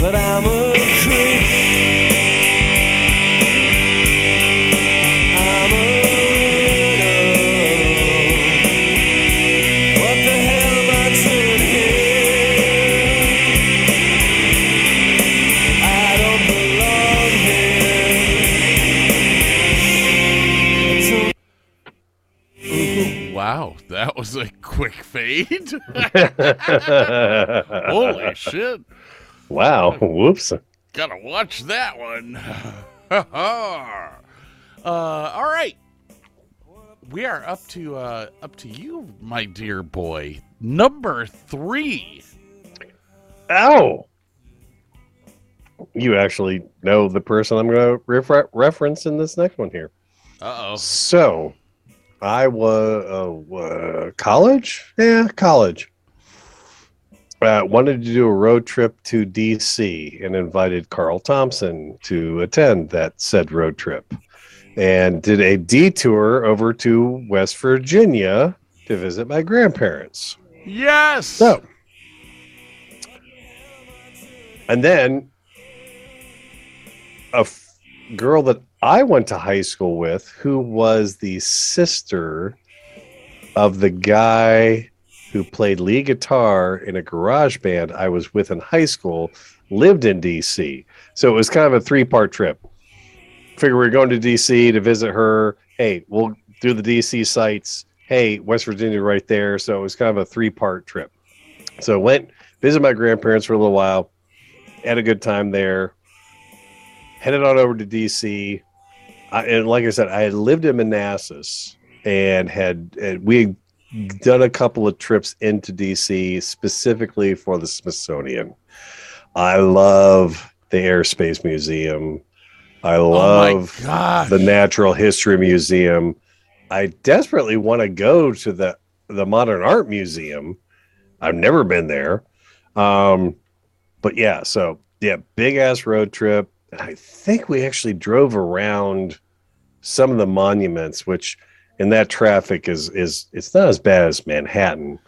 But I'm a quick fade. *laughs* Holy shit. wow. *laughs* Whoops. Gotta watch that one. *laughs* uh, all right. We are up to uh, up to you, my dear boy. Number three. Ow. You actually know the person I'm going to refer- reference in this next one here. Uh oh. So, I was uh, college. Yeah, college. Uh, wanted to do a road trip to DC and invited Carl Thompson to attend that said road trip, and did a detour over to West Virginia to visit my grandparents. Yes. So, and then a f- girl that I went to high school with, who was the sister of the guy who played lead guitar in a garage band I was with in high school, lived in DC. So it was kind of a three part trip. Figure we are going to DC to visit her. Hey, we'll do the DC sites. Hey, West Virginia right there. So it was kind of a three part trip. So went visit my grandparents for a little while, had a good time there. Headed on over to DC, I, and like I said, I had lived in Manassas and had and we had done a couple of trips into DC specifically for the Smithsonian. I love the Airspace Museum. I oh love gosh. the Natural History Museum. I desperately want to go to the the Modern Art Museum. I've never been there. Um, but yeah, so yeah, big ass road trip. I think we actually drove around some of the monuments, which in that traffic is is it's not as bad as Manhattan.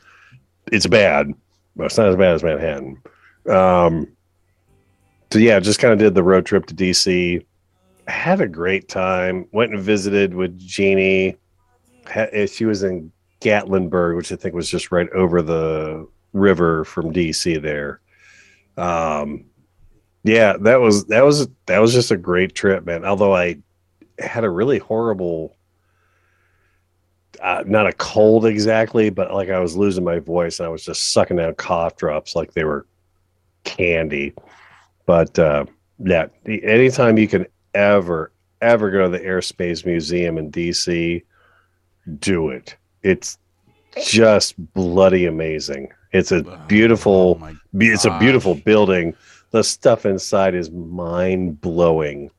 It's bad, but it's not as bad as Manhattan. Um, so yeah, just kind of did the road trip to DC. Had a great time. Went and visited with Jeannie. Eh, She was in Gatlinburg, which I think was just right over the river from DC there. Um, yeah, that was that was that was just a great trip, man. Although I had a really horrible uh, not a cold exactly, but like I was losing my voice and I was just sucking down cough drops like they were candy. But uh, yeah, the- anytime you can ever, ever go to the Airspace Museum in DC, do it. It's just bloody amazing. It's a Oh beautiful, be- it's a beautiful building. The stuff inside is mind blowing.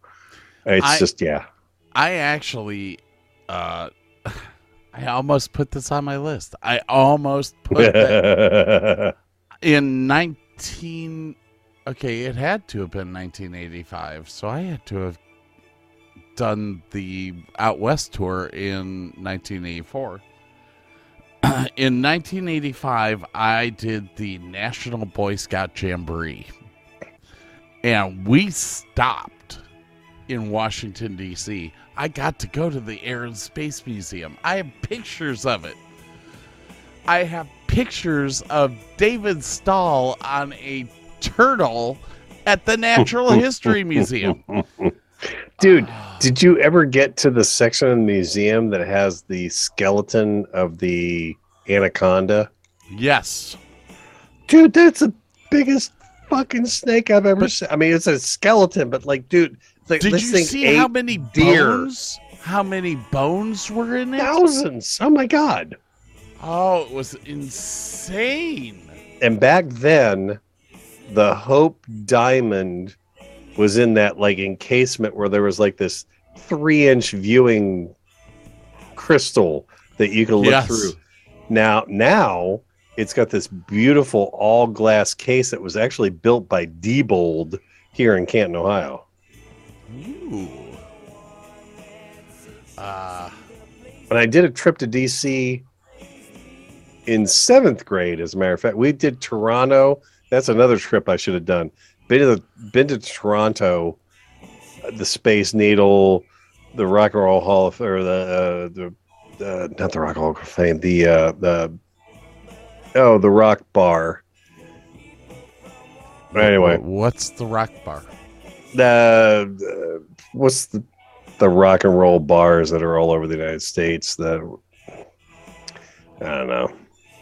It's I- just yeah. I actually, uh, *laughs* I almost put this on my list. I almost put that *laughs* in 19. Okay, it had to have been 1985. So I had to have done the Out West tour in 1984. *clears throat* in 1985, I did the National Boy Scout Jamboree. And we stopped in Washington, D.C. I got to go to the Air and Space Museum. I have pictures of it. I have pictures of David Stahl on a turtle at the Natural *laughs* History Museum. Dude, did you ever get to the section of the museum that has the skeleton of the anaconda? Yes. Dude, that's the biggest fucking snake I've ever But- seen. I mean, it's a skeleton, but like, dude, th- Did you see how many deer. bones? How many bones were in it? thousands. Oh my god! Oh, it was insane. And back then, the Hope Diamond was in that like encasement where there was like this three inch viewing crystal that you could look Yes. through. Now, now it's got this beautiful all glass case that was actually built by Diebold here in Canton, Ohio. Ooh. Uh, When I did a trip to DC in seventh grade, as a matter of fact, we did Toronto. That's another trip I should have done. Been to the, been to Toronto, uh, the Space Needle, the Rock and Roll Hall of, or the uh, the uh, not the Rock and Roll Hall of Fame, the uh, the oh the Rock Bar. But anyway, what's the rock bar? the uh, what's the the rock and roll bars that are all over the United States that I don't know.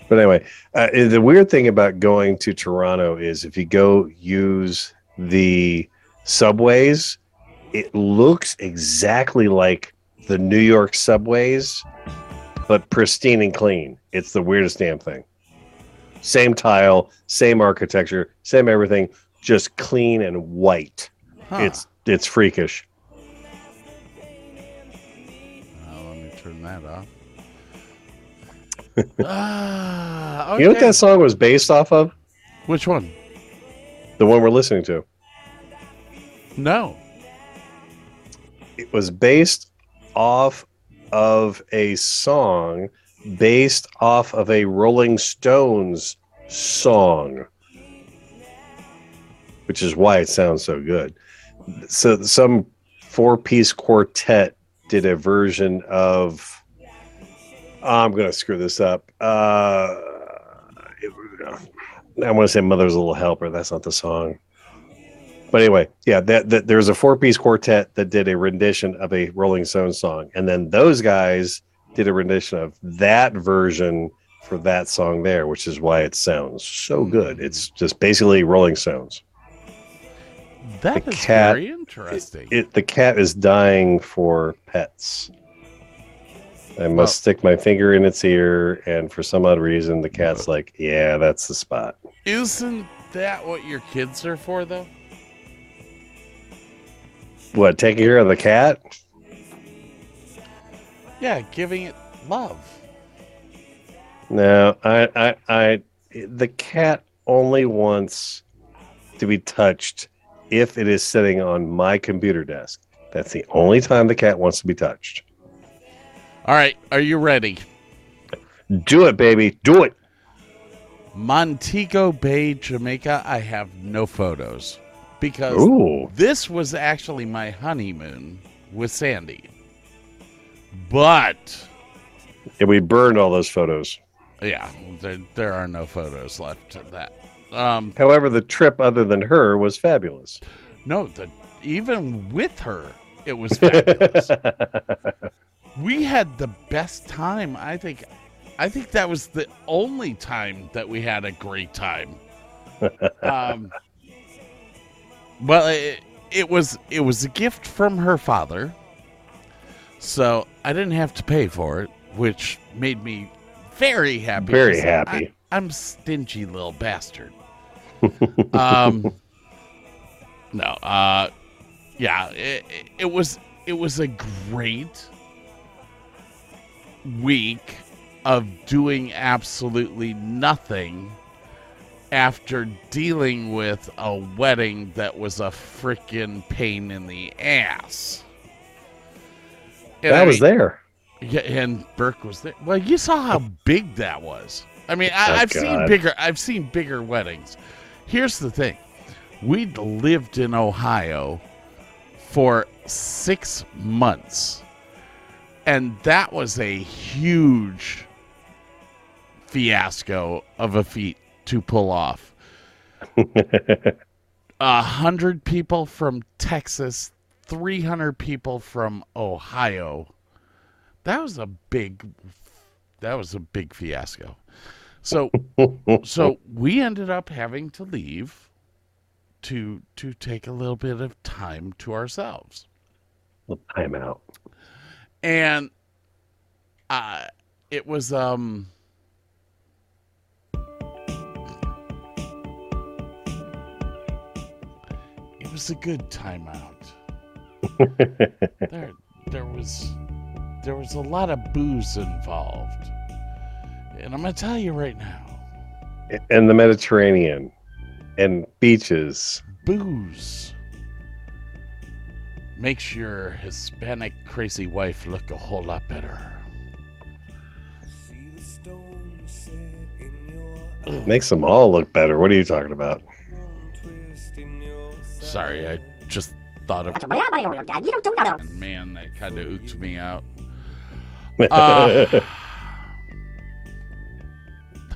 But anyway, uh, the weird thing about going to Toronto is if you go use the subways, it looks exactly like the New York subways, but pristine and clean. It's the weirdest damn thing. Same tile, same architecture, same everything, just clean and white. Huh. It's it's freakish. Uh, let me turn that off. *laughs* Ah, You know what that song was based off of? Which one? The one we're listening to. No. It was based off of a song based off of a Rolling Stones song. Which is why it sounds so good. So some four-piece quartet did a version of I'm going to screw this up. Uh I want to say Mother's Little Helper. That's not the song. But anyway, yeah, that, that there's a four piece quartet that did a rendition of a Rolling Stones song, and then those guys did a rendition of that version for that song there, which is why it sounds so hmm. good. It's just basically Rolling Stones. That The is cat- very interesting. It the cat is dying for pets. I must Well- stick my finger in its ear, and for some odd reason, the cat's like, "Yeah, that's the spot." Isn't that what your kids are for, though? What? Taking care of the cat? Yeah, giving it love. No, I, I, I, the cat only wants to be touched if it is sitting on my computer desk. That's the only time the cat wants to be touched. All right, are you ready? Do it, baby. Do it. Montego Bay, Jamaica. I have no photos because Ooh. this was actually my honeymoon with Sandy. But Yeah, we burned all those photos. yeah, there, there are no photos left of that. Um, However, the trip other than her was fabulous. no, the, even with her, it was fabulous. *laughs* we had the best time. I think. I think that was the only time that we had a great time. *laughs* um, well, it, it was it was a gift from her father, so I didn't have to pay for it, which made me very happy. Very happy. I, I'm stingy little bastard. *laughs* um, no, uh, yeah, it- it was it was a great week of doing absolutely nothing after dealing with a wedding that was a freaking pain in the ass. And that I was mean- there. yeah, and Burke was there. Well, you saw how big that was. I mean, I, Oh, I've seen bigger. I've seen bigger weddings. Here's the thing: we'd lived in Ohio for six months, and that was a huge fiasco of a feat to pull off. *laughs* A hundred people from Texas, 300 people from Ohio. That was a big that was a big fiasco. So *laughs* so we ended up having to leave to to take a little bit of time to ourselves. Time out. And uh it was um it was a good timeout. *laughs* there, there was, there was a lot of booze involved, and I'm gonna tell you right now, and the Mediterranean and beaches. booze makes your Hispanic crazy wife look a whole lot better. Makes them all look better. What are you talking about? Sorry, I just thought of man that kind of ooked me out. *laughs* Uh,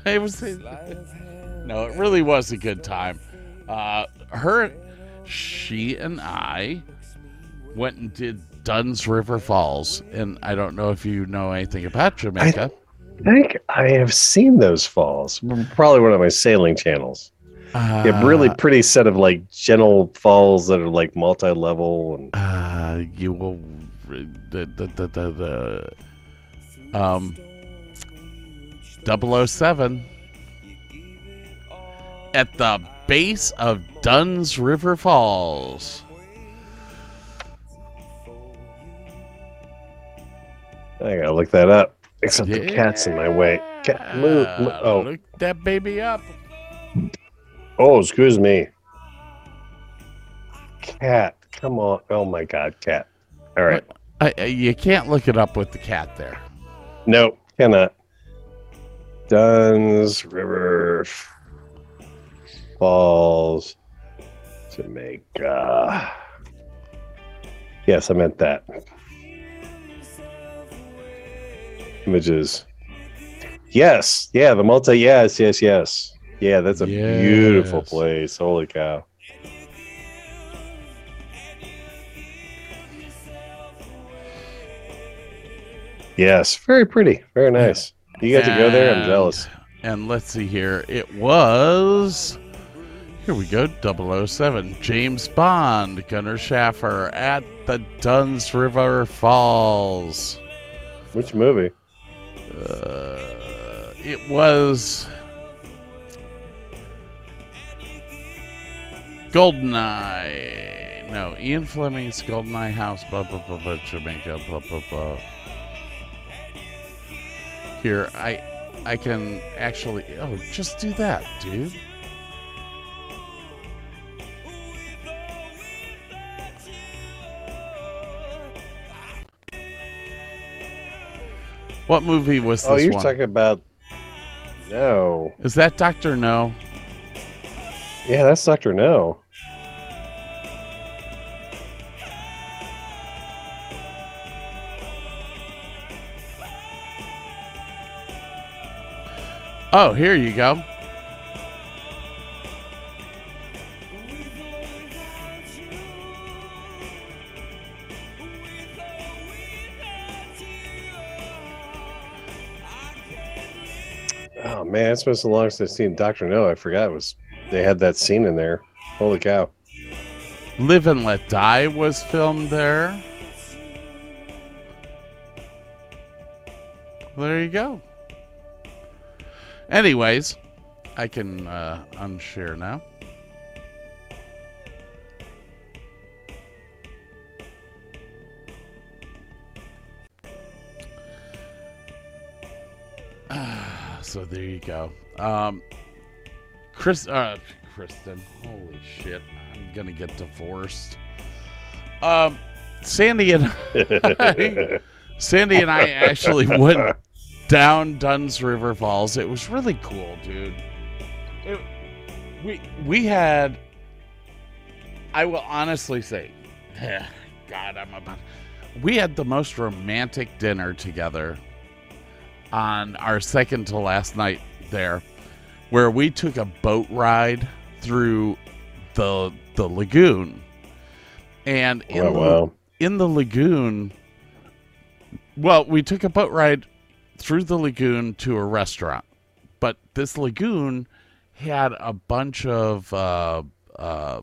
it was no, it really was a good time. Uh, her, she and I went and did Dunn's River Falls, and I don't know if you know anything about Jamaica. I think I have seen those falls. Probably one of my sailing channels. Uh, Yeah, really pretty set of like gentle falls that are like multi-level and uh, you will the the the the, the um 007 at the base of Dunn's River Falls. I gotta look that up. Except the cat's in my way. Cat, move, move. Oh, look that baby up. Oh, excuse me. Cat, come on. Oh my God, cat. All right. I, I- you can't look it up with the cat there. No, cannot. Duns River Falls, Jamaica. Yes, I meant that. Images. Yes, yeah, the multi. Yes, yes, yes. Yeah, that's a beautiful place. Holy cow. Yes, very pretty. Very nice. You got to go there? I'm And- jealous. And let's see here. It was. Here we go. 007. James Bond, Gunnar Schaffer at the Duns River Falls. Which movie? Uh, it was. Goldeneye. No, Ian Fleming's Goldeneye House, blah, blah, blah, blah, Jamaica, blah, blah, blah. Here, I I can actually. Oh, just do that, dude. What movie was oh, this Oh, you're one? talking about. No. Is that Doctor No? Yeah, that's Doctor No. Oh, here you go. Oh man, it's been so long since I've seen Doctor No. I forgot it was they had that scene in there. Holy cow! Live and Let Die was filmed there. There you go. Anyways, I can uh, unshare now. *sighs* So there you go. Um, Chris, uh, Kristen, holy shit, I'm gonna get divorced. Um, Sandy and *laughs* Sandy and I actually went down Dunn's River Falls. It was really cool, dude. It, we we had. I will honestly say, *laughs* God, I'm about. We had the most romantic dinner together on our second to last night there, where we took a boat ride through the the lagoon, and in Oh the, wow! in the lagoon. Well, we took a boat ride through the lagoon to a restaurant, but this lagoon had a bunch of uh, uh,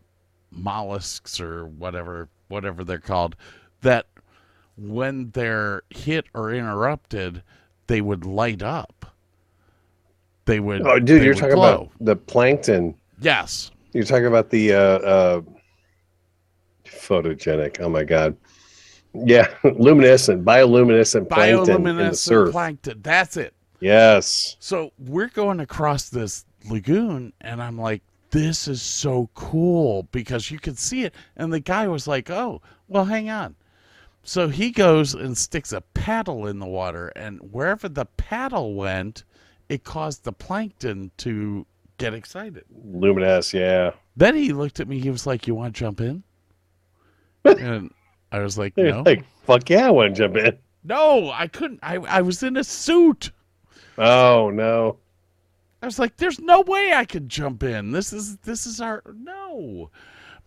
mollusks or whatever whatever they're called that when they're hit or interrupted, they would light up. They would. Oh, dude, you're talking glow. about the plankton. yes. You're talking about the uh, uh, Photogenic. Oh my god. Yeah, *laughs* luminescent, bioluminescent plankton Bioluminescent plankton. That's it. yes. So we're going across this lagoon, and I'm like, this is so cool because you can see it. And the guy was like, oh, well, hang on. So he goes and sticks a paddle in the water, and wherever the paddle went, it caused the plankton to get excited. Luminescent, yeah. Then he looked at me. He was like, "You want to jump in?" *laughs* and I was like, "No, like, fuck yeah, I want to jump in. no, I couldn't. I I was in a suit. Oh no. I was like, "There's no way I could jump in. This is this is our no."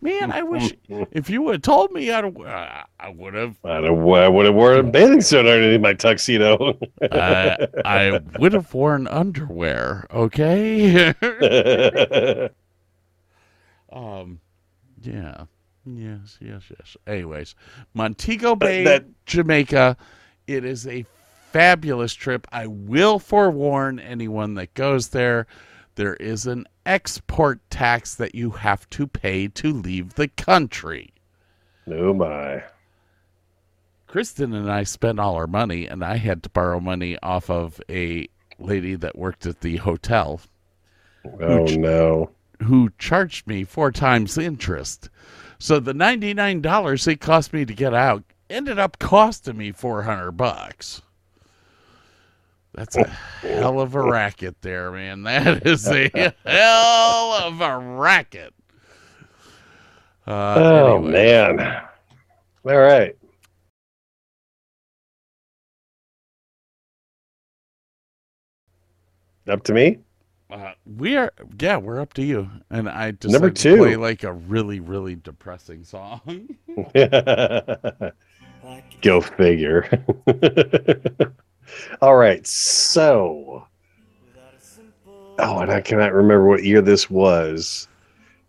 Man, I wish *laughs* if you would have told me, I'd uh, I would have I don't I would have worn a bathing suit underneath my tuxedo. uh, I would have worn underwear. Okay. *laughs* um, yeah, yes, yes, yes. Anyways, Montego Bay, that- Jamaica. It is a fabulous trip. I will forewarn anyone that goes there. There is an export tax that you have to pay to leave the country. no my. Kristen and I spent all our money, and I had to borrow money off of a lady that worked at the hotel Oh no. who charged me four times the interest. So the $99 it cost me to get out ended up costing me 400 bucks. That's a hell of a racket there, man. *laughs* That is a *laughs* hell of a racket. Uh, Oh anyway. man. All right. Up to me? Uh, we are, yeah, we're up to you. And I decided Number to play two. like a really, really depressing song. *laughs* Go figure. All right. So, oh, and I cannot remember what year this was.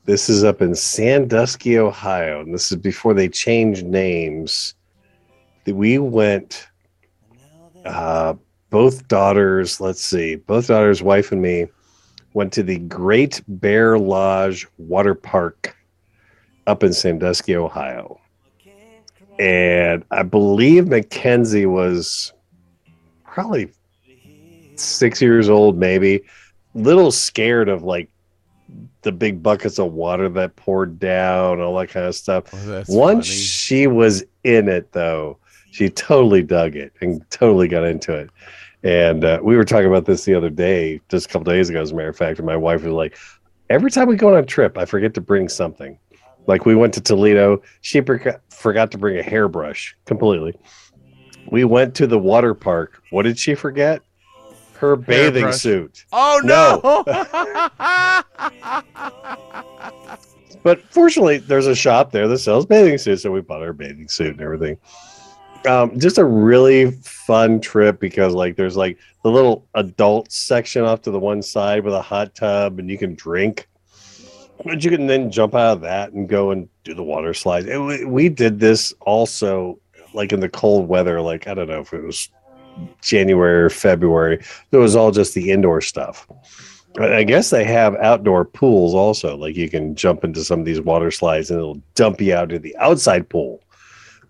This is up in Sandusky, Ohio, and this is before they changed names. We went, uh, both daughters, let's see, both daughters, wife and me, went to the Great Bear Lodge Water Park up in Sandusky, Ohio and I believe Mackenzie was probably six years old, maybe. Little scared of like the big buckets of water that poured down, all that kind of stuff. Oh, Once funny. she was in it, though, she totally dug it and totally got into it. And uh, we were talking about this the other day, just a couple days ago, as a matter of fact. And my wife was like, every time we go on a trip, I forget to bring something. Like we went to Toledo, she forgot forgot to bring a hairbrush completely. We went to the water park. What did she forget? Her bathing suit. Oh No. no! *laughs* But fortunately, there's a shop there that sells bathing suits, so we bought our bathing suit and everything. Um, just a really fun trip because like there's like the little adult section off to the one side with a hot tub and you can drink. But you can then jump out of that and go and do the water slides. And we, we did this also like in the cold weather, like I don't know if it was January or February. It was all just the indoor stuff. I guess they have outdoor pools also. Like you can jump into some of these water slides and it'll dump you out to the outside pool.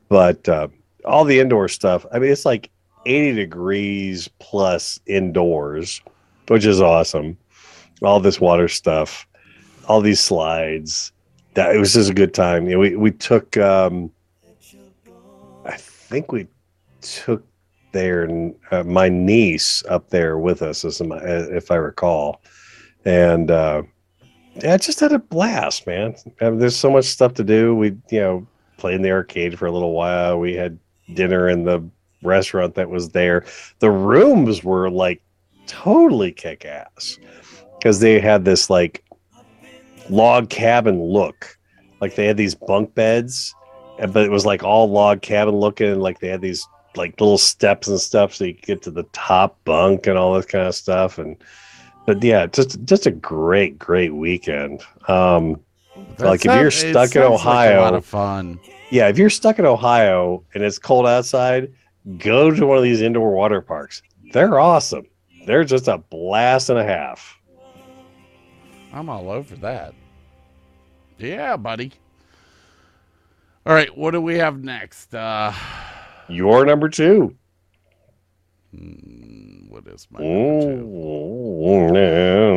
But uh, all the indoor stuff, I mean, it's like 80 degrees plus indoors, which is awesome. All this water stuff, all these slides. That it was just a good time. You know, we we took. Um, think we took their uh, my niece up there with us, as my, if I recall, and uh, yeah, just had a blast, man. I mean, there's so much stuff to do. We you know played in the arcade for a little while. We had dinner in the restaurant that was there. The rooms were like totally kick ass because they had this like log cabin look. Like they had these bunk beds, but it was like all log cabin looking. Like they had these like little steps and stuff so you could get to the top bunk and all this kind of stuff. And but yeah, just just a great great weekend. Um, That Like, if you're sounds- stuck in sounds like a lot Ohio- of fun. yeah, if you're stuck in Ohio and it's cold outside, go to one of these indoor water parks. They're awesome. They're just a blast and a half. I'm all over that. Yeah, buddy. All right, what do we have next? Uh, Your number two. what is my number two? Ooh.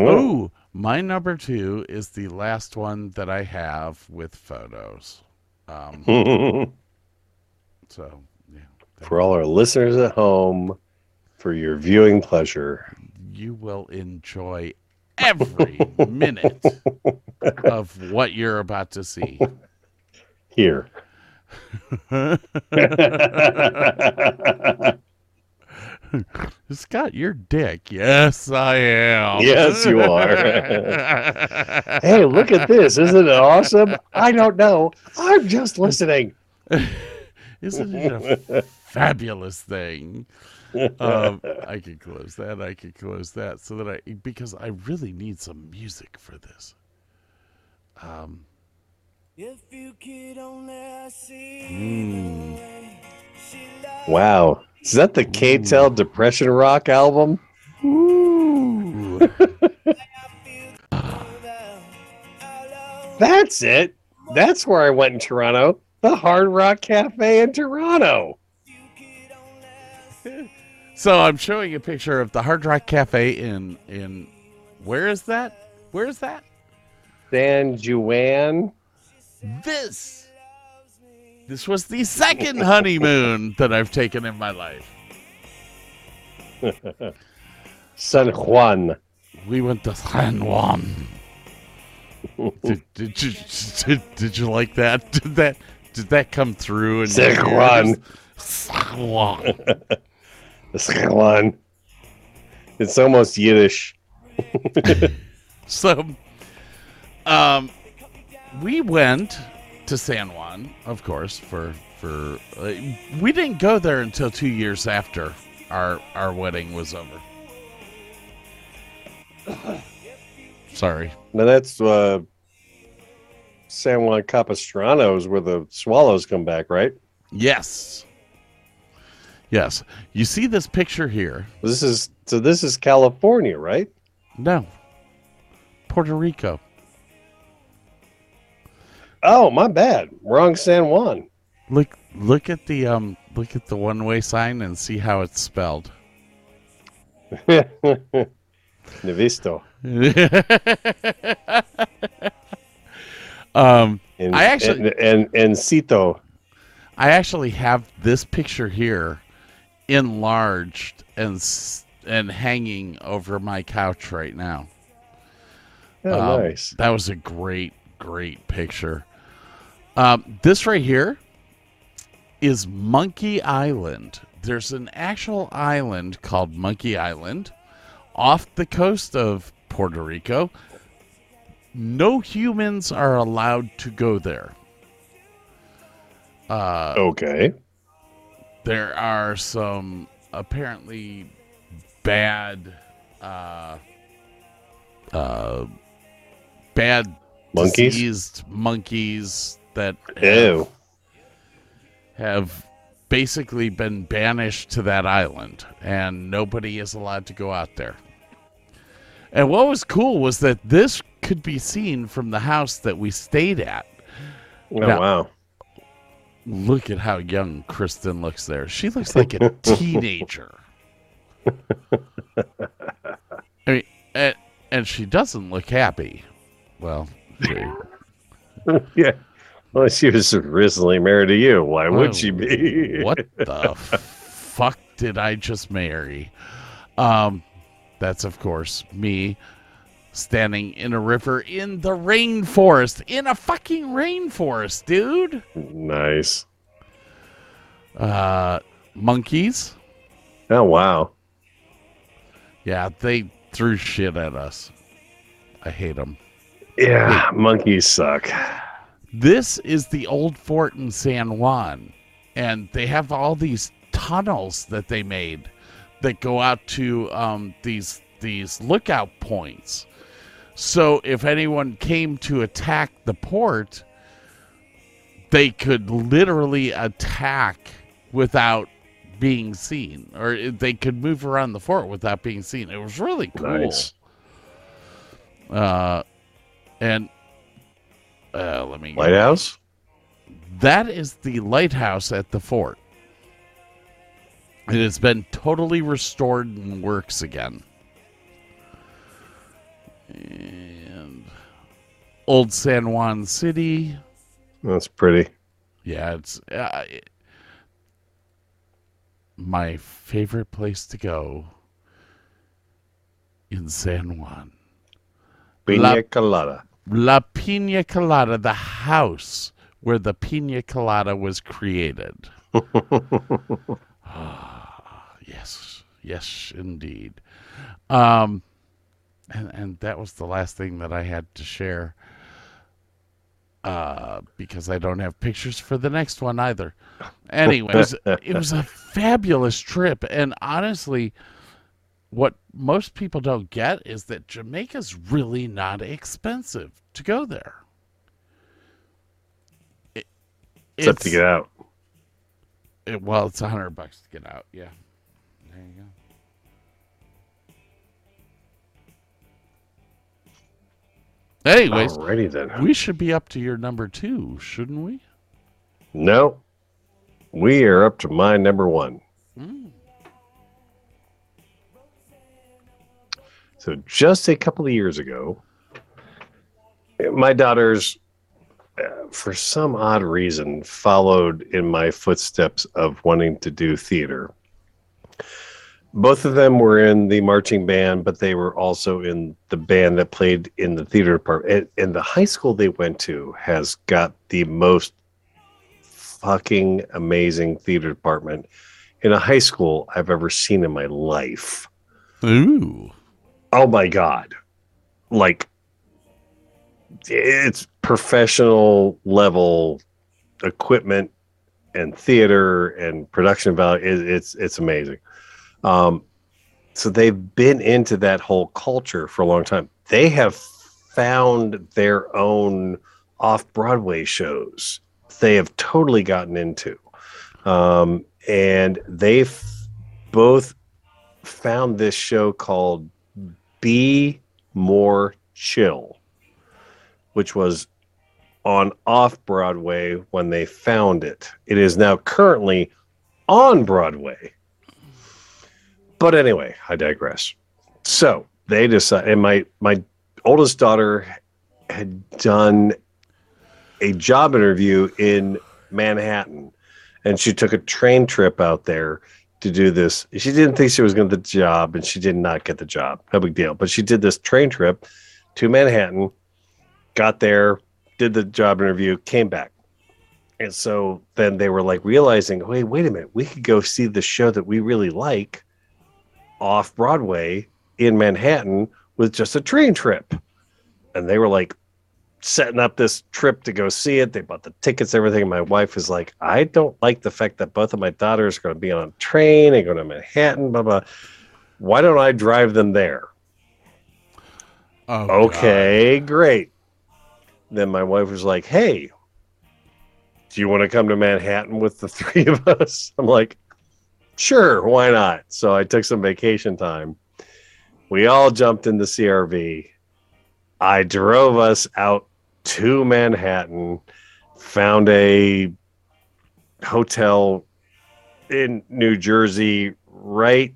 Oh, my number two is the last one that I have with photos. Um, *laughs* so, yeah, For all our listeners at home, for your viewing pleasure. you will enjoy every minute *laughs* of what you're about to see. Here. *laughs* *laughs* Scott, you're dick. Yes, I am. Yes, you are. *laughs* hey, look at this. Isn't it awesome? I don't know. I'm just listening. Isn't it a fabulous thing? Um, I could close that. I could close that so that I because I really need some music for this. Um, If you could only see mm, the way she loves Wow. Is that the K-Tel Depression Rock album? That's it. That's where I went in Toronto. The Hard Rock Cafe in Toronto. *laughs* so I'm showing a picture of the Hard Rock Cafe in in where is that? Where is that? San Juan. This. This was the second honeymoon that I've taken in my life. *laughs* San Juan. We went to San Juan. *laughs* did, did you did, did you like that? Did that did that come through? in San Juan. San Juan. *laughs* San Juan. It's almost Yiddish. So, um, we went to San Juan, of course, for for uh, we didn't go there until two years after our our wedding was over. *coughs* Sorry. Now that's uh, San Juan Capistrano is where the swallows come back, right? Yes. Yes. You see this picture here? This is so. This is California, right? No. Puerto Rico. Oh, my bad. Wrong San Juan. Look look at the um look at the one way sign and see how it's spelled. *laughs* Nevisto. *laughs* um And, I actually- and and, Cito. I actually have this picture here enlarged and and hanging over my couch right now. Oh, Um, nice. That was a great, great picture. Um, this right here is Monkey Island. There's an actual island called Monkey Island off the coast of Puerto Rico. No humans are allowed to go there. Uh, Okay. there are some apparently bad uh uh bad Monkeys? monkeys that have, have basically been banished to that island and nobody is allowed to go out there and what was cool was that this could be seen from the house that we stayed at Oh, Now- wow. Look at how young Kristen looks there. She looks like a *laughs* teenager. I mean, and, and she doesn't look happy. Well, *laughs* yeah. Well, she was recently married to you. Why would Oh, she be? what *laughs* the fuck did I just marry? Um, that's of course me standing in a river in the rainforest, in a fucking rainforest, dude. Nice. Uh, monkeys. Oh, wow. Yeah, they threw shit at us. I hate them. Yeah, monkeys suck. This is the old fort in San Juan, and they have all these tunnels that they made that go out to um, these these lookout points. So if anyone came to attack the port, they could literally attack without being seen, or they could move around the fort without being seen. It was really cool. Nice. Uh, and uh, let me Lighthouse? that is the lighthouse at the fort. It has been totally restored and works again. And Old San Juan City. That's pretty. Yeah, it's uh, it- my favorite place to go in San Juan. Pina La- colada. La Pina Colada, the house where the Pina Colada was created. *laughs* Ah, yes, yes, indeed. Um, and and that was the last thing that I had to share. Uh, because I don't have pictures for the next one either. Anyways, it was a *laughs* fabulous trip, and honestly, what most people don't get is that Jamaica's really not expensive to go there. It- Except to get out. it- well, it's a hundred bucks to get out. Yeah, there you go. Anyways, Alrighty then. we should be up to your number two, shouldn't we? No. We are up to my number one. So just a couple of years ago, my daughters, uh, for some odd reason, followed in my footsteps of wanting to do theater. Both of them were in the marching band, but they were also in the band that played in the theater department. And, and the high school they went to has got the most fucking amazing theater department in a high school I've ever seen in my life. Ooh, Oh my god. Like it's professional level equipment and theater and production value it, it's it's amazing. Um so they've been into that whole culture for a long time. They have found their own off Broadway shows. They have totally gotten into, um, and they've both found this show called "Be More Chill," which was on off Broadway when they found it. It is now currently on Broadway. But anyway, I digress. So they decided, and my my oldest daughter had done a job interview in Manhattan, and she took a train trip out there to do this. She didn't think she was going to get the job, and she did not get the job. No big deal. But she did this train trip to Manhattan, got there, did the job interview, came back. And so then they were like realizing, wait, wait a minute, we could go see the show that we really like off Broadway in Manhattan with just a train trip. And they were like setting up this trip to go see it. They bought the tickets, everything. And my wife is like, I don't like the fact that both of my daughters are going to be on a train and go to Manhattan, blah, blah. Why don't I drive them there? oh, Okay, great. Then my wife was like, Hey, do you want to come to Manhattan with the *laughs* three of us? I'm like, Sure, why not? So I took some vacation time. We all jumped in the CRV. I drove us out to Manhattan, found a hotel in New Jersey, right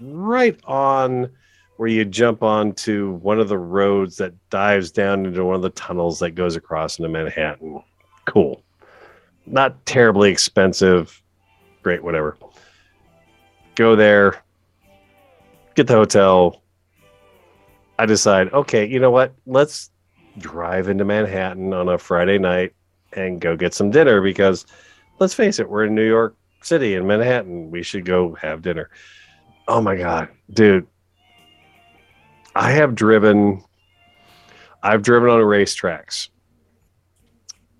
right on where you jump onto one of the roads that dives down into one of the tunnels that goes across into Manhattan. Cool. Not terribly expensive. Great, whatever. Go there, get the hotel. I decide, okay, you know what? Let's drive into Manhattan on a Friday night and go get some dinner because let's face it, we're in New York City in Manhattan. We should go have dinner. Oh my God, dude. I have driven, I've driven on racetracks.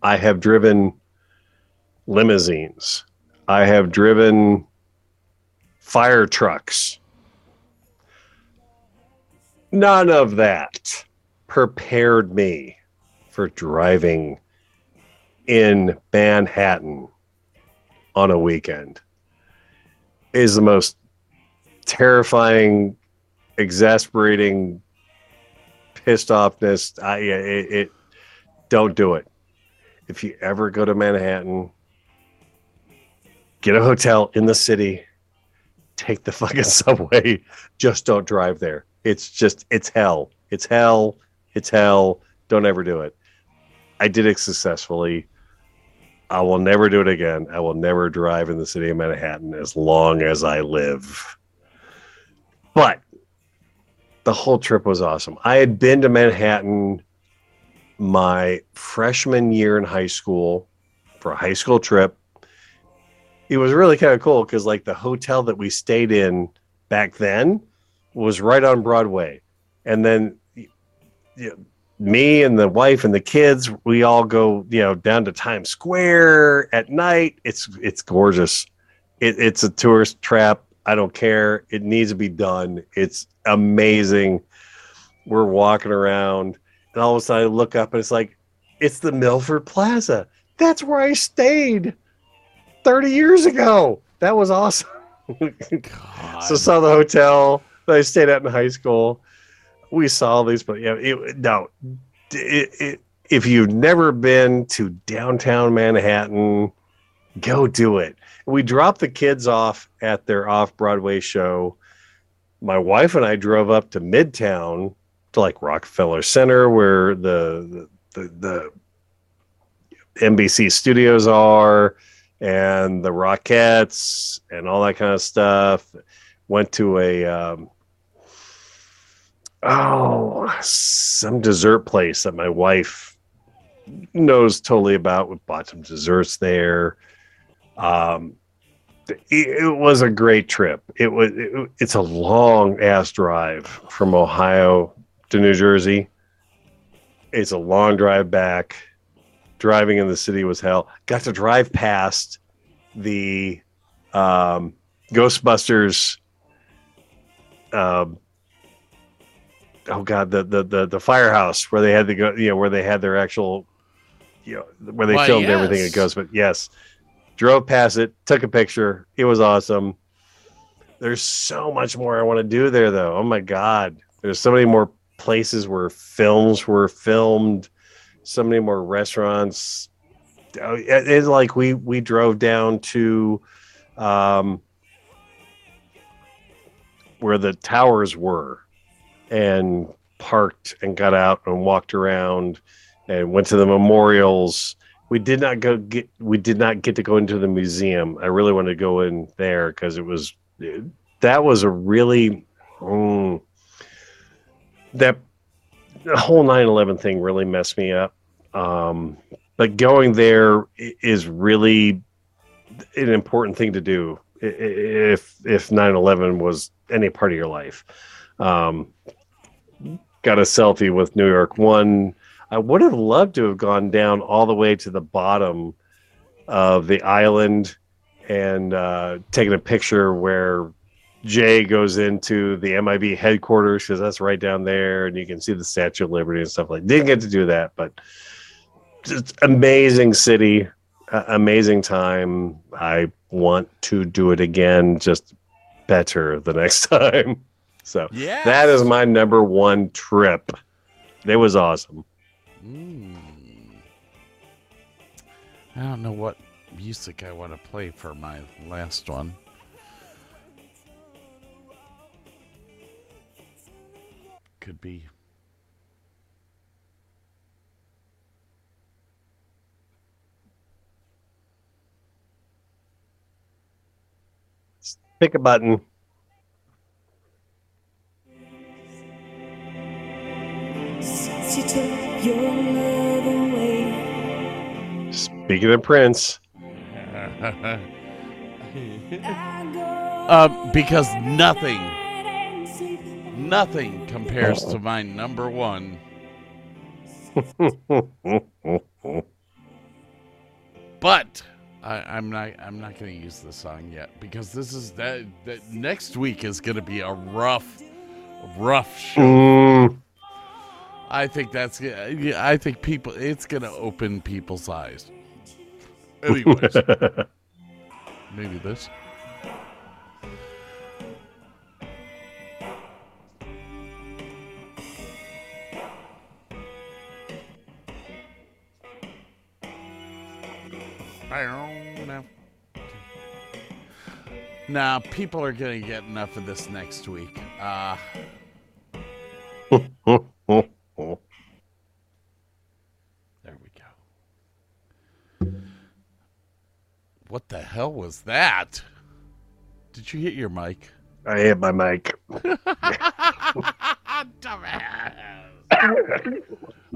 I have driven limousines. I have driven fire trucks. None of that prepared me for driving in Manhattan on a weekend. It is the most terrifying, exasperating, pissed offness. I it, it don't do it. if you ever go to Manhattan, get a hotel in the city, take the *laughs* fucking subway. Just don't drive there. It's just, it's hell. It's hell. It's hell. Don't ever do it. I did it successfully. I will never do it again. I will never drive in the city of Manhattan as long as I live. But the whole trip was awesome. I had been to Manhattan my freshman year in high school for a high school trip. It was really kind of cool because, like, the hotel that we stayed in back then was right on Broadway. And then y- y- me and the wife and the kids, we all go, you know, down to Times Square at night. It's it's gorgeous. It, it's a tourist trap. I don't care. It needs to be done. It's amazing. We're walking around, and all of a sudden I look up and it's like, it's the Milford Plaza. That's where I stayed 30 years ago. That was awesome. *laughs* So saw the hotel that I stayed at in high school. We saw these, but yeah, it, no. It, it, if you've never been to downtown Manhattan, go do it. We dropped the kids off at their off Broadway show. My wife and I drove up to Midtown to like Rockefeller Center, where the the, the, the NBC studios are, and the Rockettes, and all that kind of stuff went to a um, oh some dessert place that my wife knows totally about. We bought some desserts there. Um, it, it was a great trip. It was. It, it's a long ass drive from Ohio to New Jersey. It's a long drive back. Driving in the city was hell. Got to drive past the um, Ghostbusters um, oh god, the, the the the firehouse where they had to go, you know, where they had their actual, you know, where they Why, filmed everything. It yes. goes, but yes, drove past it, took a picture. It was awesome. There's so much more I want to do there, though. Oh my god, there's so many more places where films were filmed, so many more restaurants. Oh, It's like we we drove down to. Um, where the towers were and parked and got out and walked around and went to the memorials. We did not go get we did not get to go into the museum. I really wanted to go in there because it was that was a really mm, that the whole 9-11 thing really messed me up. Um but going there is really an important thing to do if if 9-11 was any part of your life. Um got a selfie with new york one. I would have loved to have gone down all the way to the bottom of the island and uh taken a picture where jay goes into the mib headquarters because that's right down there and you can see the statue of liberty and stuff like didn't get to do that but just amazing city uh, amazing time. I want to do it again just better the next *laughs* time so Yeah. that is my number one trip it was awesome Mm. I don't know what music I want to play for my last one. Could be. pick a button you took your love away, speaking of prince I go Um, because nothing, nothing compares to my number one. *laughs* But I, I'm not. I'm not going to use the song yet because this is that. That next week is going to be a rough, rough show. Mm, I think that's. yeah, I think people. It's going to open people's eyes. Anyways, *laughs* maybe this. Now, people are going to get enough of this next week. Uh, *laughs* there we go. What the hell was that? Did you hit your mic? I hit my mic. *laughs* Dumbass.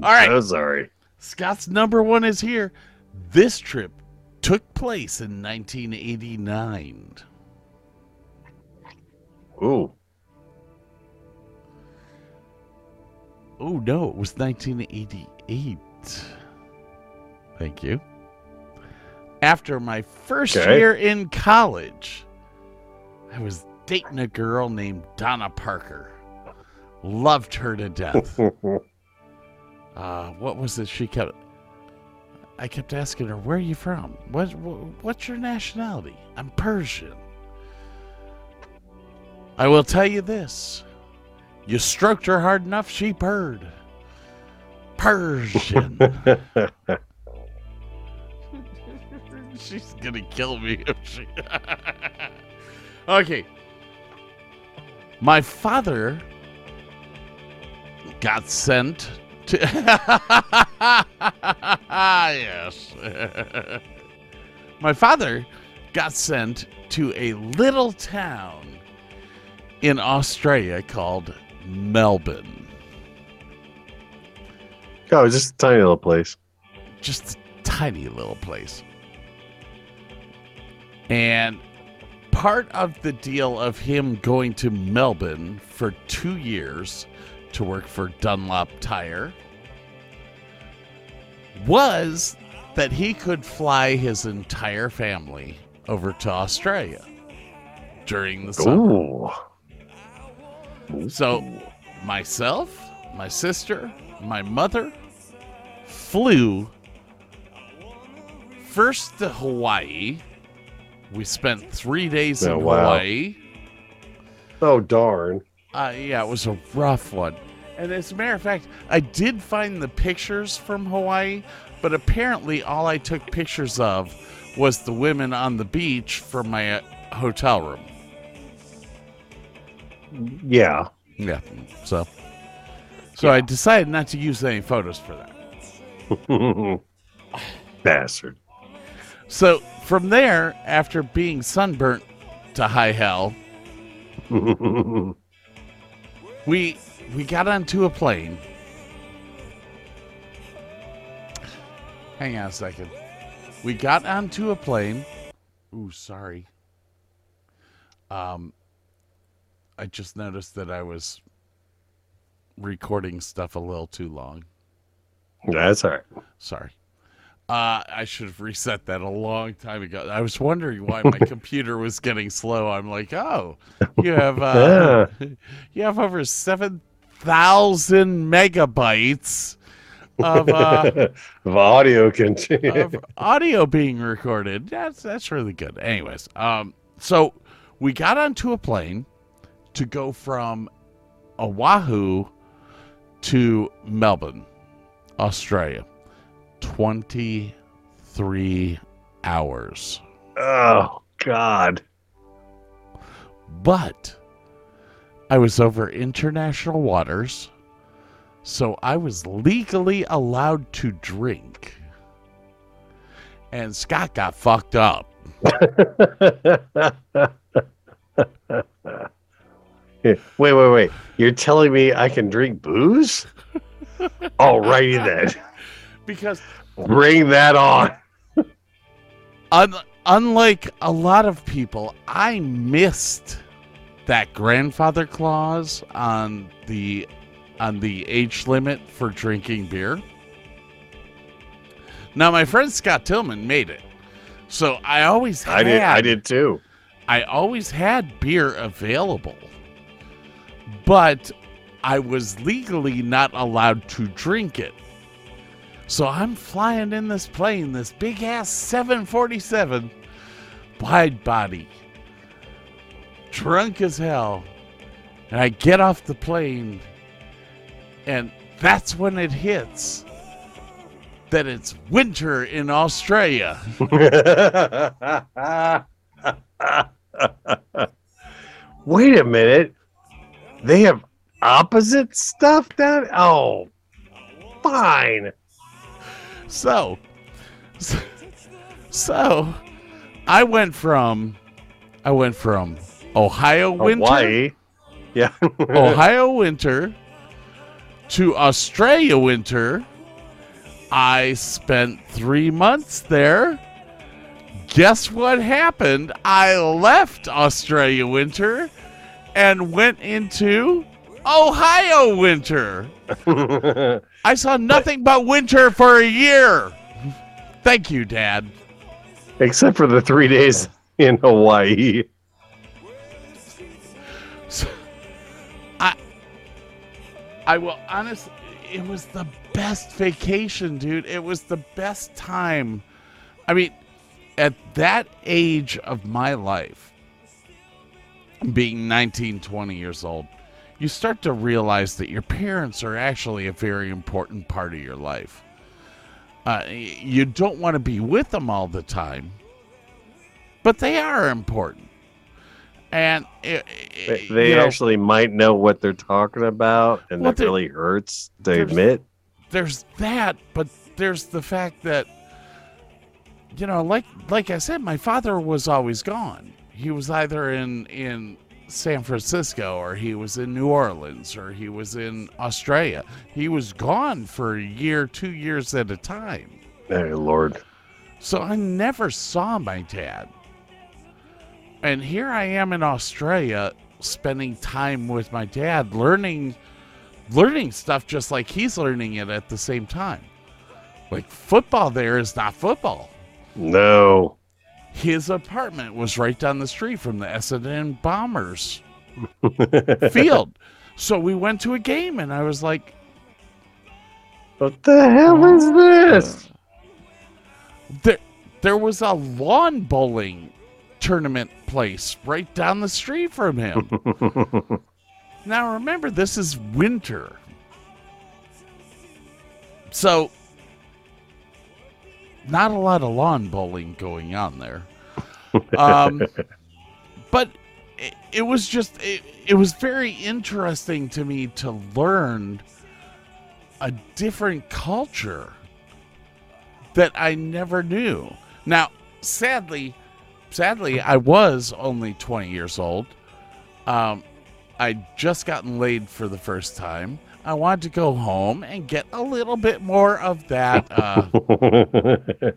All right. I'm sorry. Scott's number one is here. This trip took place in 1989. Ooh. Oh, no, it was 1988. Thank you. After my first Okay. year in college, I was dating a girl named Donna Parker. Loved her to death. *laughs* uh, what was it she kept I kept asking her, "Where are you from? What, what what's your nationality?" I'm Persian. I will tell you this. You stroked her hard enough, she purred. Persian. *laughs* *laughs* She's gonna kill me if she. *laughs* okay. My father got sent to. *laughs* yes. My father got sent to a little town in Australia called Melbourne. oh, it's just a tiny little place. just a tiny little place. And part of the deal of him going to Melbourne for two years to work for Dunlop Tire was that he could fly his entire family over to Australia during the summer. Ooh. So, myself, my sister, my mother flew first to Hawaii. We spent three days Oh, in wow. Hawaii. Oh, darn. Uh, yeah, it was a rough one. And as a matter of fact, I did find the pictures from Hawaii, but apparently all I took pictures of was the women on the beach from my uh, hotel room. Yeah. Yeah. So, so I decided not to use any photos for that. *laughs* Bastard. So from there, after being sunburnt to high hell, *laughs* we we got onto a plane. Hang on a second. We got onto a plane. Ooh, sorry. Um, I just noticed that I was recording stuff a little too long. That's all right. Sorry. Uh, I should have reset that a long time ago. I was wondering why my *laughs* computer was getting slow. I'm like, oh, *laughs* you have uh, *laughs* you have over seven thousand megabytes of, uh, of audio continue. of audio being recorded. That's that's really good. Anyways, um, so we got onto a plane to go from Oahu to Melbourne, Australia. 23 hours. oh, God. But I was over international waters, so I was legally allowed to drink. And Scott got fucked up. wait, wait, wait. You're telling me I can drink booze? *laughs* Alrighty then. Because Bring that on. un- unlike a lot of people, I missed that grandfather clause on the on the age limit for drinking beer. Now my friend Scott Tillman made it. So I always had I did. I did too. I always had beer available. But I was legally not allowed to drink it. So I'm flying in this plane, this big ass 747, wide body, drunk as hell. And I get off the plane, and that's when it hits that it's winter in Australia. *laughs* Wait a minute. They have opposite stuff down. Oh, fine. So, so, I went from I went from Ohio winter, Hawaii. Yeah. *laughs* Ohio winter to Australia winter. I spent 3 months there. Guess what happened? I left Australia winter and went into Ohio winter. *laughs* I saw nothing but winter for a year. Thank you, Dad. Except for the three days in Hawaii. So, I I will honestly it was the best vacation, dude. It was the best time. I mean, at that age of my life, being 19, 20 years old, you start to realize that your parents are actually a very important part of your life. Uh, you don't want to be with them all the time, but they are important. And it, They, they you know, actually might know what they're talking about, and Well, that really hurts to there's- admit. there's that, but there's the fact that you know, like like I said, my father was always gone. He was either in in San Francisco or he was in New Orleans or he was in Australia. He was gone for a year, two years at a time. Oh, Lord. So I never saw my dad. And here I am in Australia spending time with my dad learning learning stuff just like he's learning it at the same time. Like football there is not football. No. His apartment was right down the street from the Essendon Bombers *laughs* field. So we went to a game and I was like, What the hell is this? there there was a lawn bowling tournament place right down the street from him. *laughs* now remember this is winter. So not a lot of lawn bowling going on there. Um, *laughs* but it, it was just it, it was very interesting to me to learn a different culture that I never knew. Now, sadly, sadly, I was only 20 years old. Um, I'd just gotten laid for the first time. I wanted to go home and get a little bit more of that. Uh, *laughs*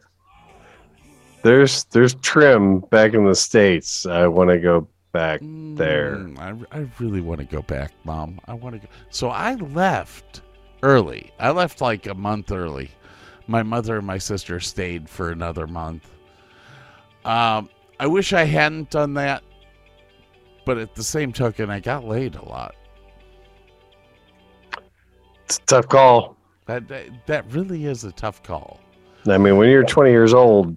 there's there's trim back in the states. I want to go back there. Mm, I, I really want to go back, Mom. I want to go. So I left early. I left like a month early. My mother and my sister stayed for another month. Um, I wish I hadn't done that, but at the same token, I got laid a lot. It's a tough call. That that, that really is a tough call. I mean, when you're 20 years old,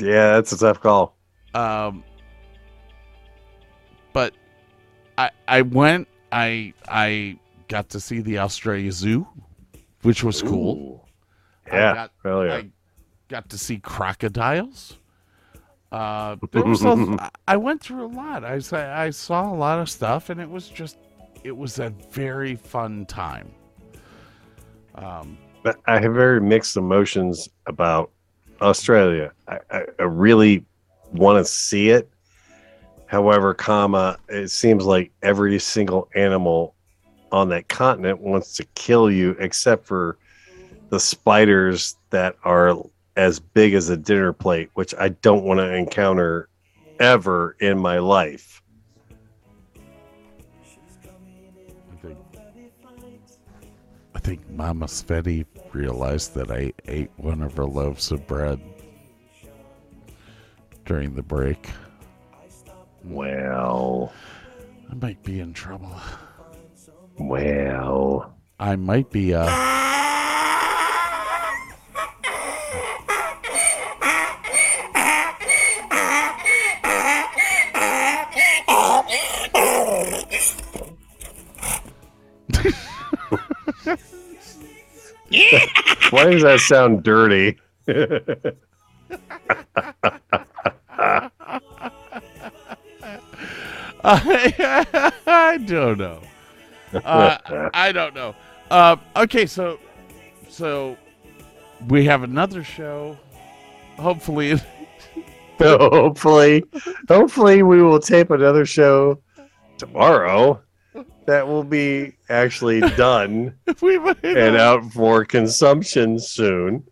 yeah, that's a tough call. Um, but I I went. I I got to see the Australia Zoo, which was cool. Ooh. I Yeah, got- yeah. I got to see crocodiles. Uh, *laughs* there was a, I went through a lot. I I saw a lot of stuff, and it was just it was a very fun time. Um, But I have very mixed emotions about Australia. I, I, I really want to see it. However, comma, it seems like every single animal on that continent wants to kill you, except for the spiders that are as big as a dinner plate, which I don't want to encounter ever in my life. I think Mama Sveti realized that I ate one of her loaves of bread during the break. Well, I might be in trouble. well. I might be uh Why does that sound dirty? *laughs* I, *laughs* I don't know. Uh, I don't know. Uh, okay, so so we have another show. Hopefully, *laughs* hopefully, hopefully we will tape another show tomorrow that will be actually done *laughs* and out for consumption soon.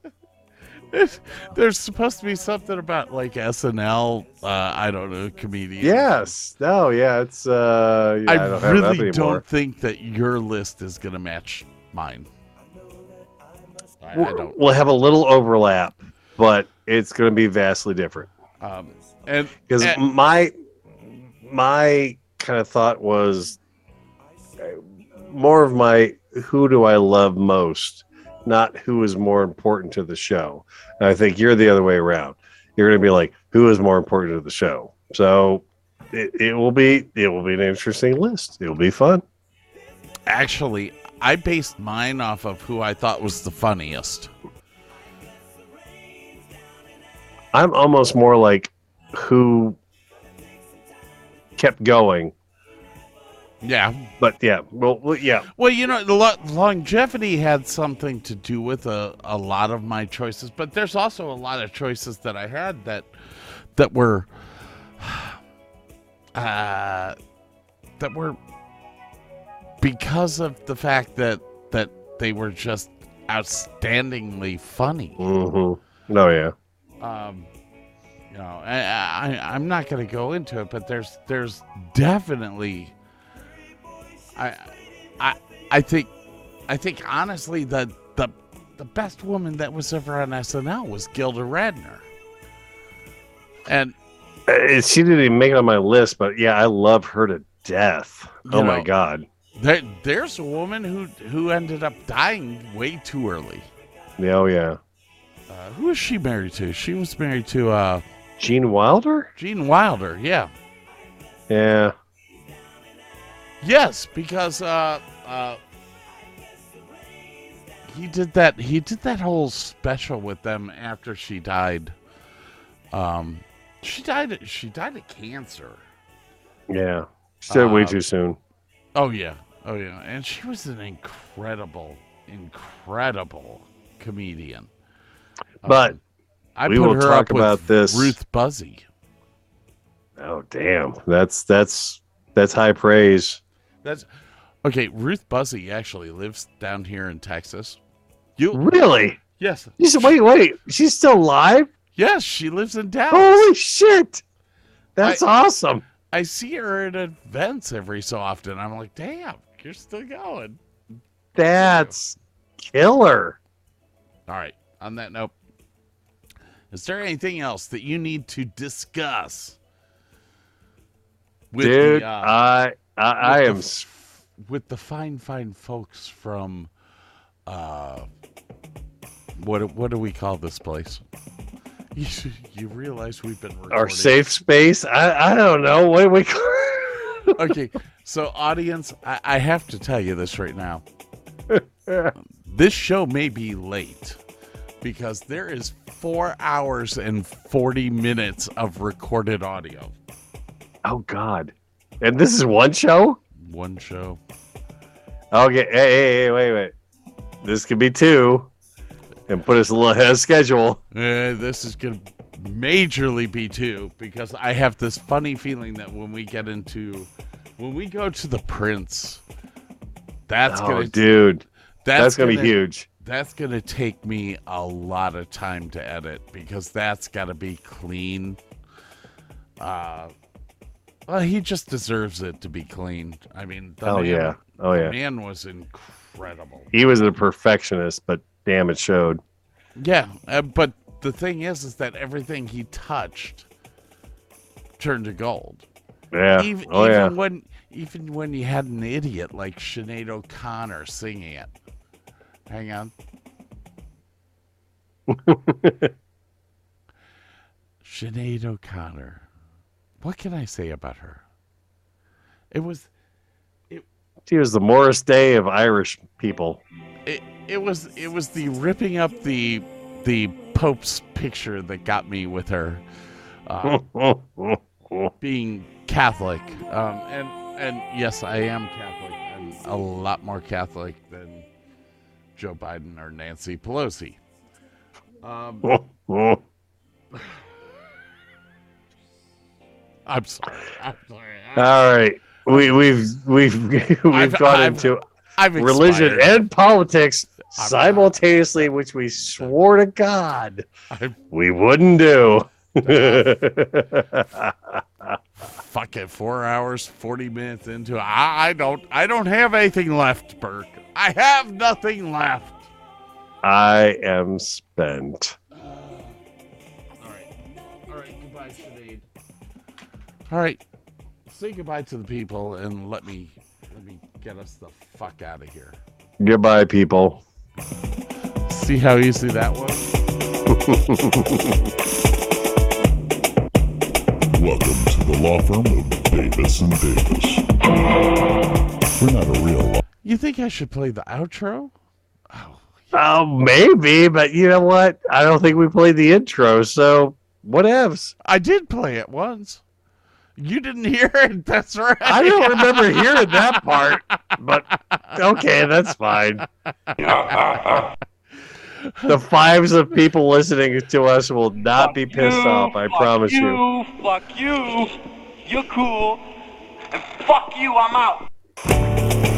There's, there's supposed to be something about like SNL. Uh, I don't know, comedians. Yes. No. Yeah. It's. uh yeah, I, I, don't really don't think that your list is going to match mine. I, I don't. We'll have a little overlap, but it's going to be vastly different. Um, and because my my kind of thought was more of my who do I love most, not who is more important to the show. And I think you're the other way around. You're going to be like, who is more important to the show? So it, it will be it will be an interesting list. It will be fun. actually, I based mine off of who I thought was the funniest. I'm almost more like who kept going. Yeah. But yeah, well, yeah, Well, you know, lo- longevity had something to do with a, a lot of my choices, but there's also a lot of choices that I had that that were *sighs* uh, that were because of the fact that that they were just outstandingly funny. mm-hmm. no, yeah. um, you know, I, I I'm not going to go into it, but there's there's definitely, I I I think I think honestly the the the best woman that was ever on SNL was Gilda Radner, and Uh, She didn't even make it on my list, but yeah, I love her to death. Oh my god. there, there's a woman who who ended up dying way too early. Yeah, oh yeah. Uh, who was she married to? She was married to uh, Gene Wilder? Gene Wilder. Yeah. Yeah. Yes, because uh, uh, he did that. He did that whole special with them after she died. Um, she died. She died of cancer. Yeah. She said way Uh, too soon. Oh yeah. Oh yeah. And she was an incredible, incredible comedian. But Um, I we put will her talk up with about this- Ruth Buzzi. Oh damn. That's that's that's high praise. That's okay. Ruth Buzzi actually lives down here in Texas. You Really? yes, said, wait, wait. She's still alive? yes, she lives in Dallas. Holy shit. That's awesome. I see her at events every so often. I'm like, damn, you're still going. That's killer. All right. On that note, is there anything else that you need to discuss? With Dude, the, uh, I I, I am the with the fine, fine folks from, uh, what what do we call this place? You you realize we've been recording. our safe space. I I don't know. What do we call *laughs* okay, so audience, I, I have to tell you this right now. *laughs* this show may be late because there is four hours and 40 minutes of recorded audio. Oh God. And this is one show? One show. Okay. Hey, hey, hey, wait, wait. This could be two. And put us a little ahead of schedule. Uh, this is going to majorly be two because I have this funny feeling that when we get into, when we go to the Prince, that's oh, going to dude. that's, That's, gonna, be huge. That's going to take me a lot of time to edit because that's got to be clean. Uh, well, he just deserves it to be cleaned. I mean, the Oh man, yeah. Oh yeah. man was incredible. He was a perfectionist, but damn it showed. Yeah, uh, but the thing is, is that everything he touched turned to gold. Yeah. even, oh even yeah. when even when you had an idiot like Sinead O'Connor singing it. Hang on. *laughs* Sinead O'Connor. What can I say about her? It was It, She was the Morris Day of Irish people. It, it was it was the ripping up the the Pope's picture that got me with her. Uh, *laughs* being Catholic, um, and and yes, I am Catholic. I'm a lot more Catholic than Joe Biden or Nancy Pelosi. Um, *laughs* I'm sorry. I'm sorry. I- All right. We, we've we've *laughs* we've I've- gone I've- into I've religion and politics I'm- simultaneously, which we swore to God I'm we wouldn't do. *laughs* Fuck it, four hours, forty minutes into. it. I, I don't. I don't have anything left, Burke. I have nothing left. I am spent. All right. Say goodbye to the people and let me let me get us the fuck out of here. Goodbye, people. See how easy that was? *laughs* Welcome to the law firm of Davis and Davis. We're not a real law. You think I should play the outro? Oh, Oh, maybe, but you know what? I don't think we played the intro, so whatevs. I did play it once. You didn't hear it. *laughs* That's right. I don't remember hearing that part, but okay, that's fine. The fives of people listening to us will not be pissed off, I promise you. you. Fuck you. You're cool. And fuck you, I'm out.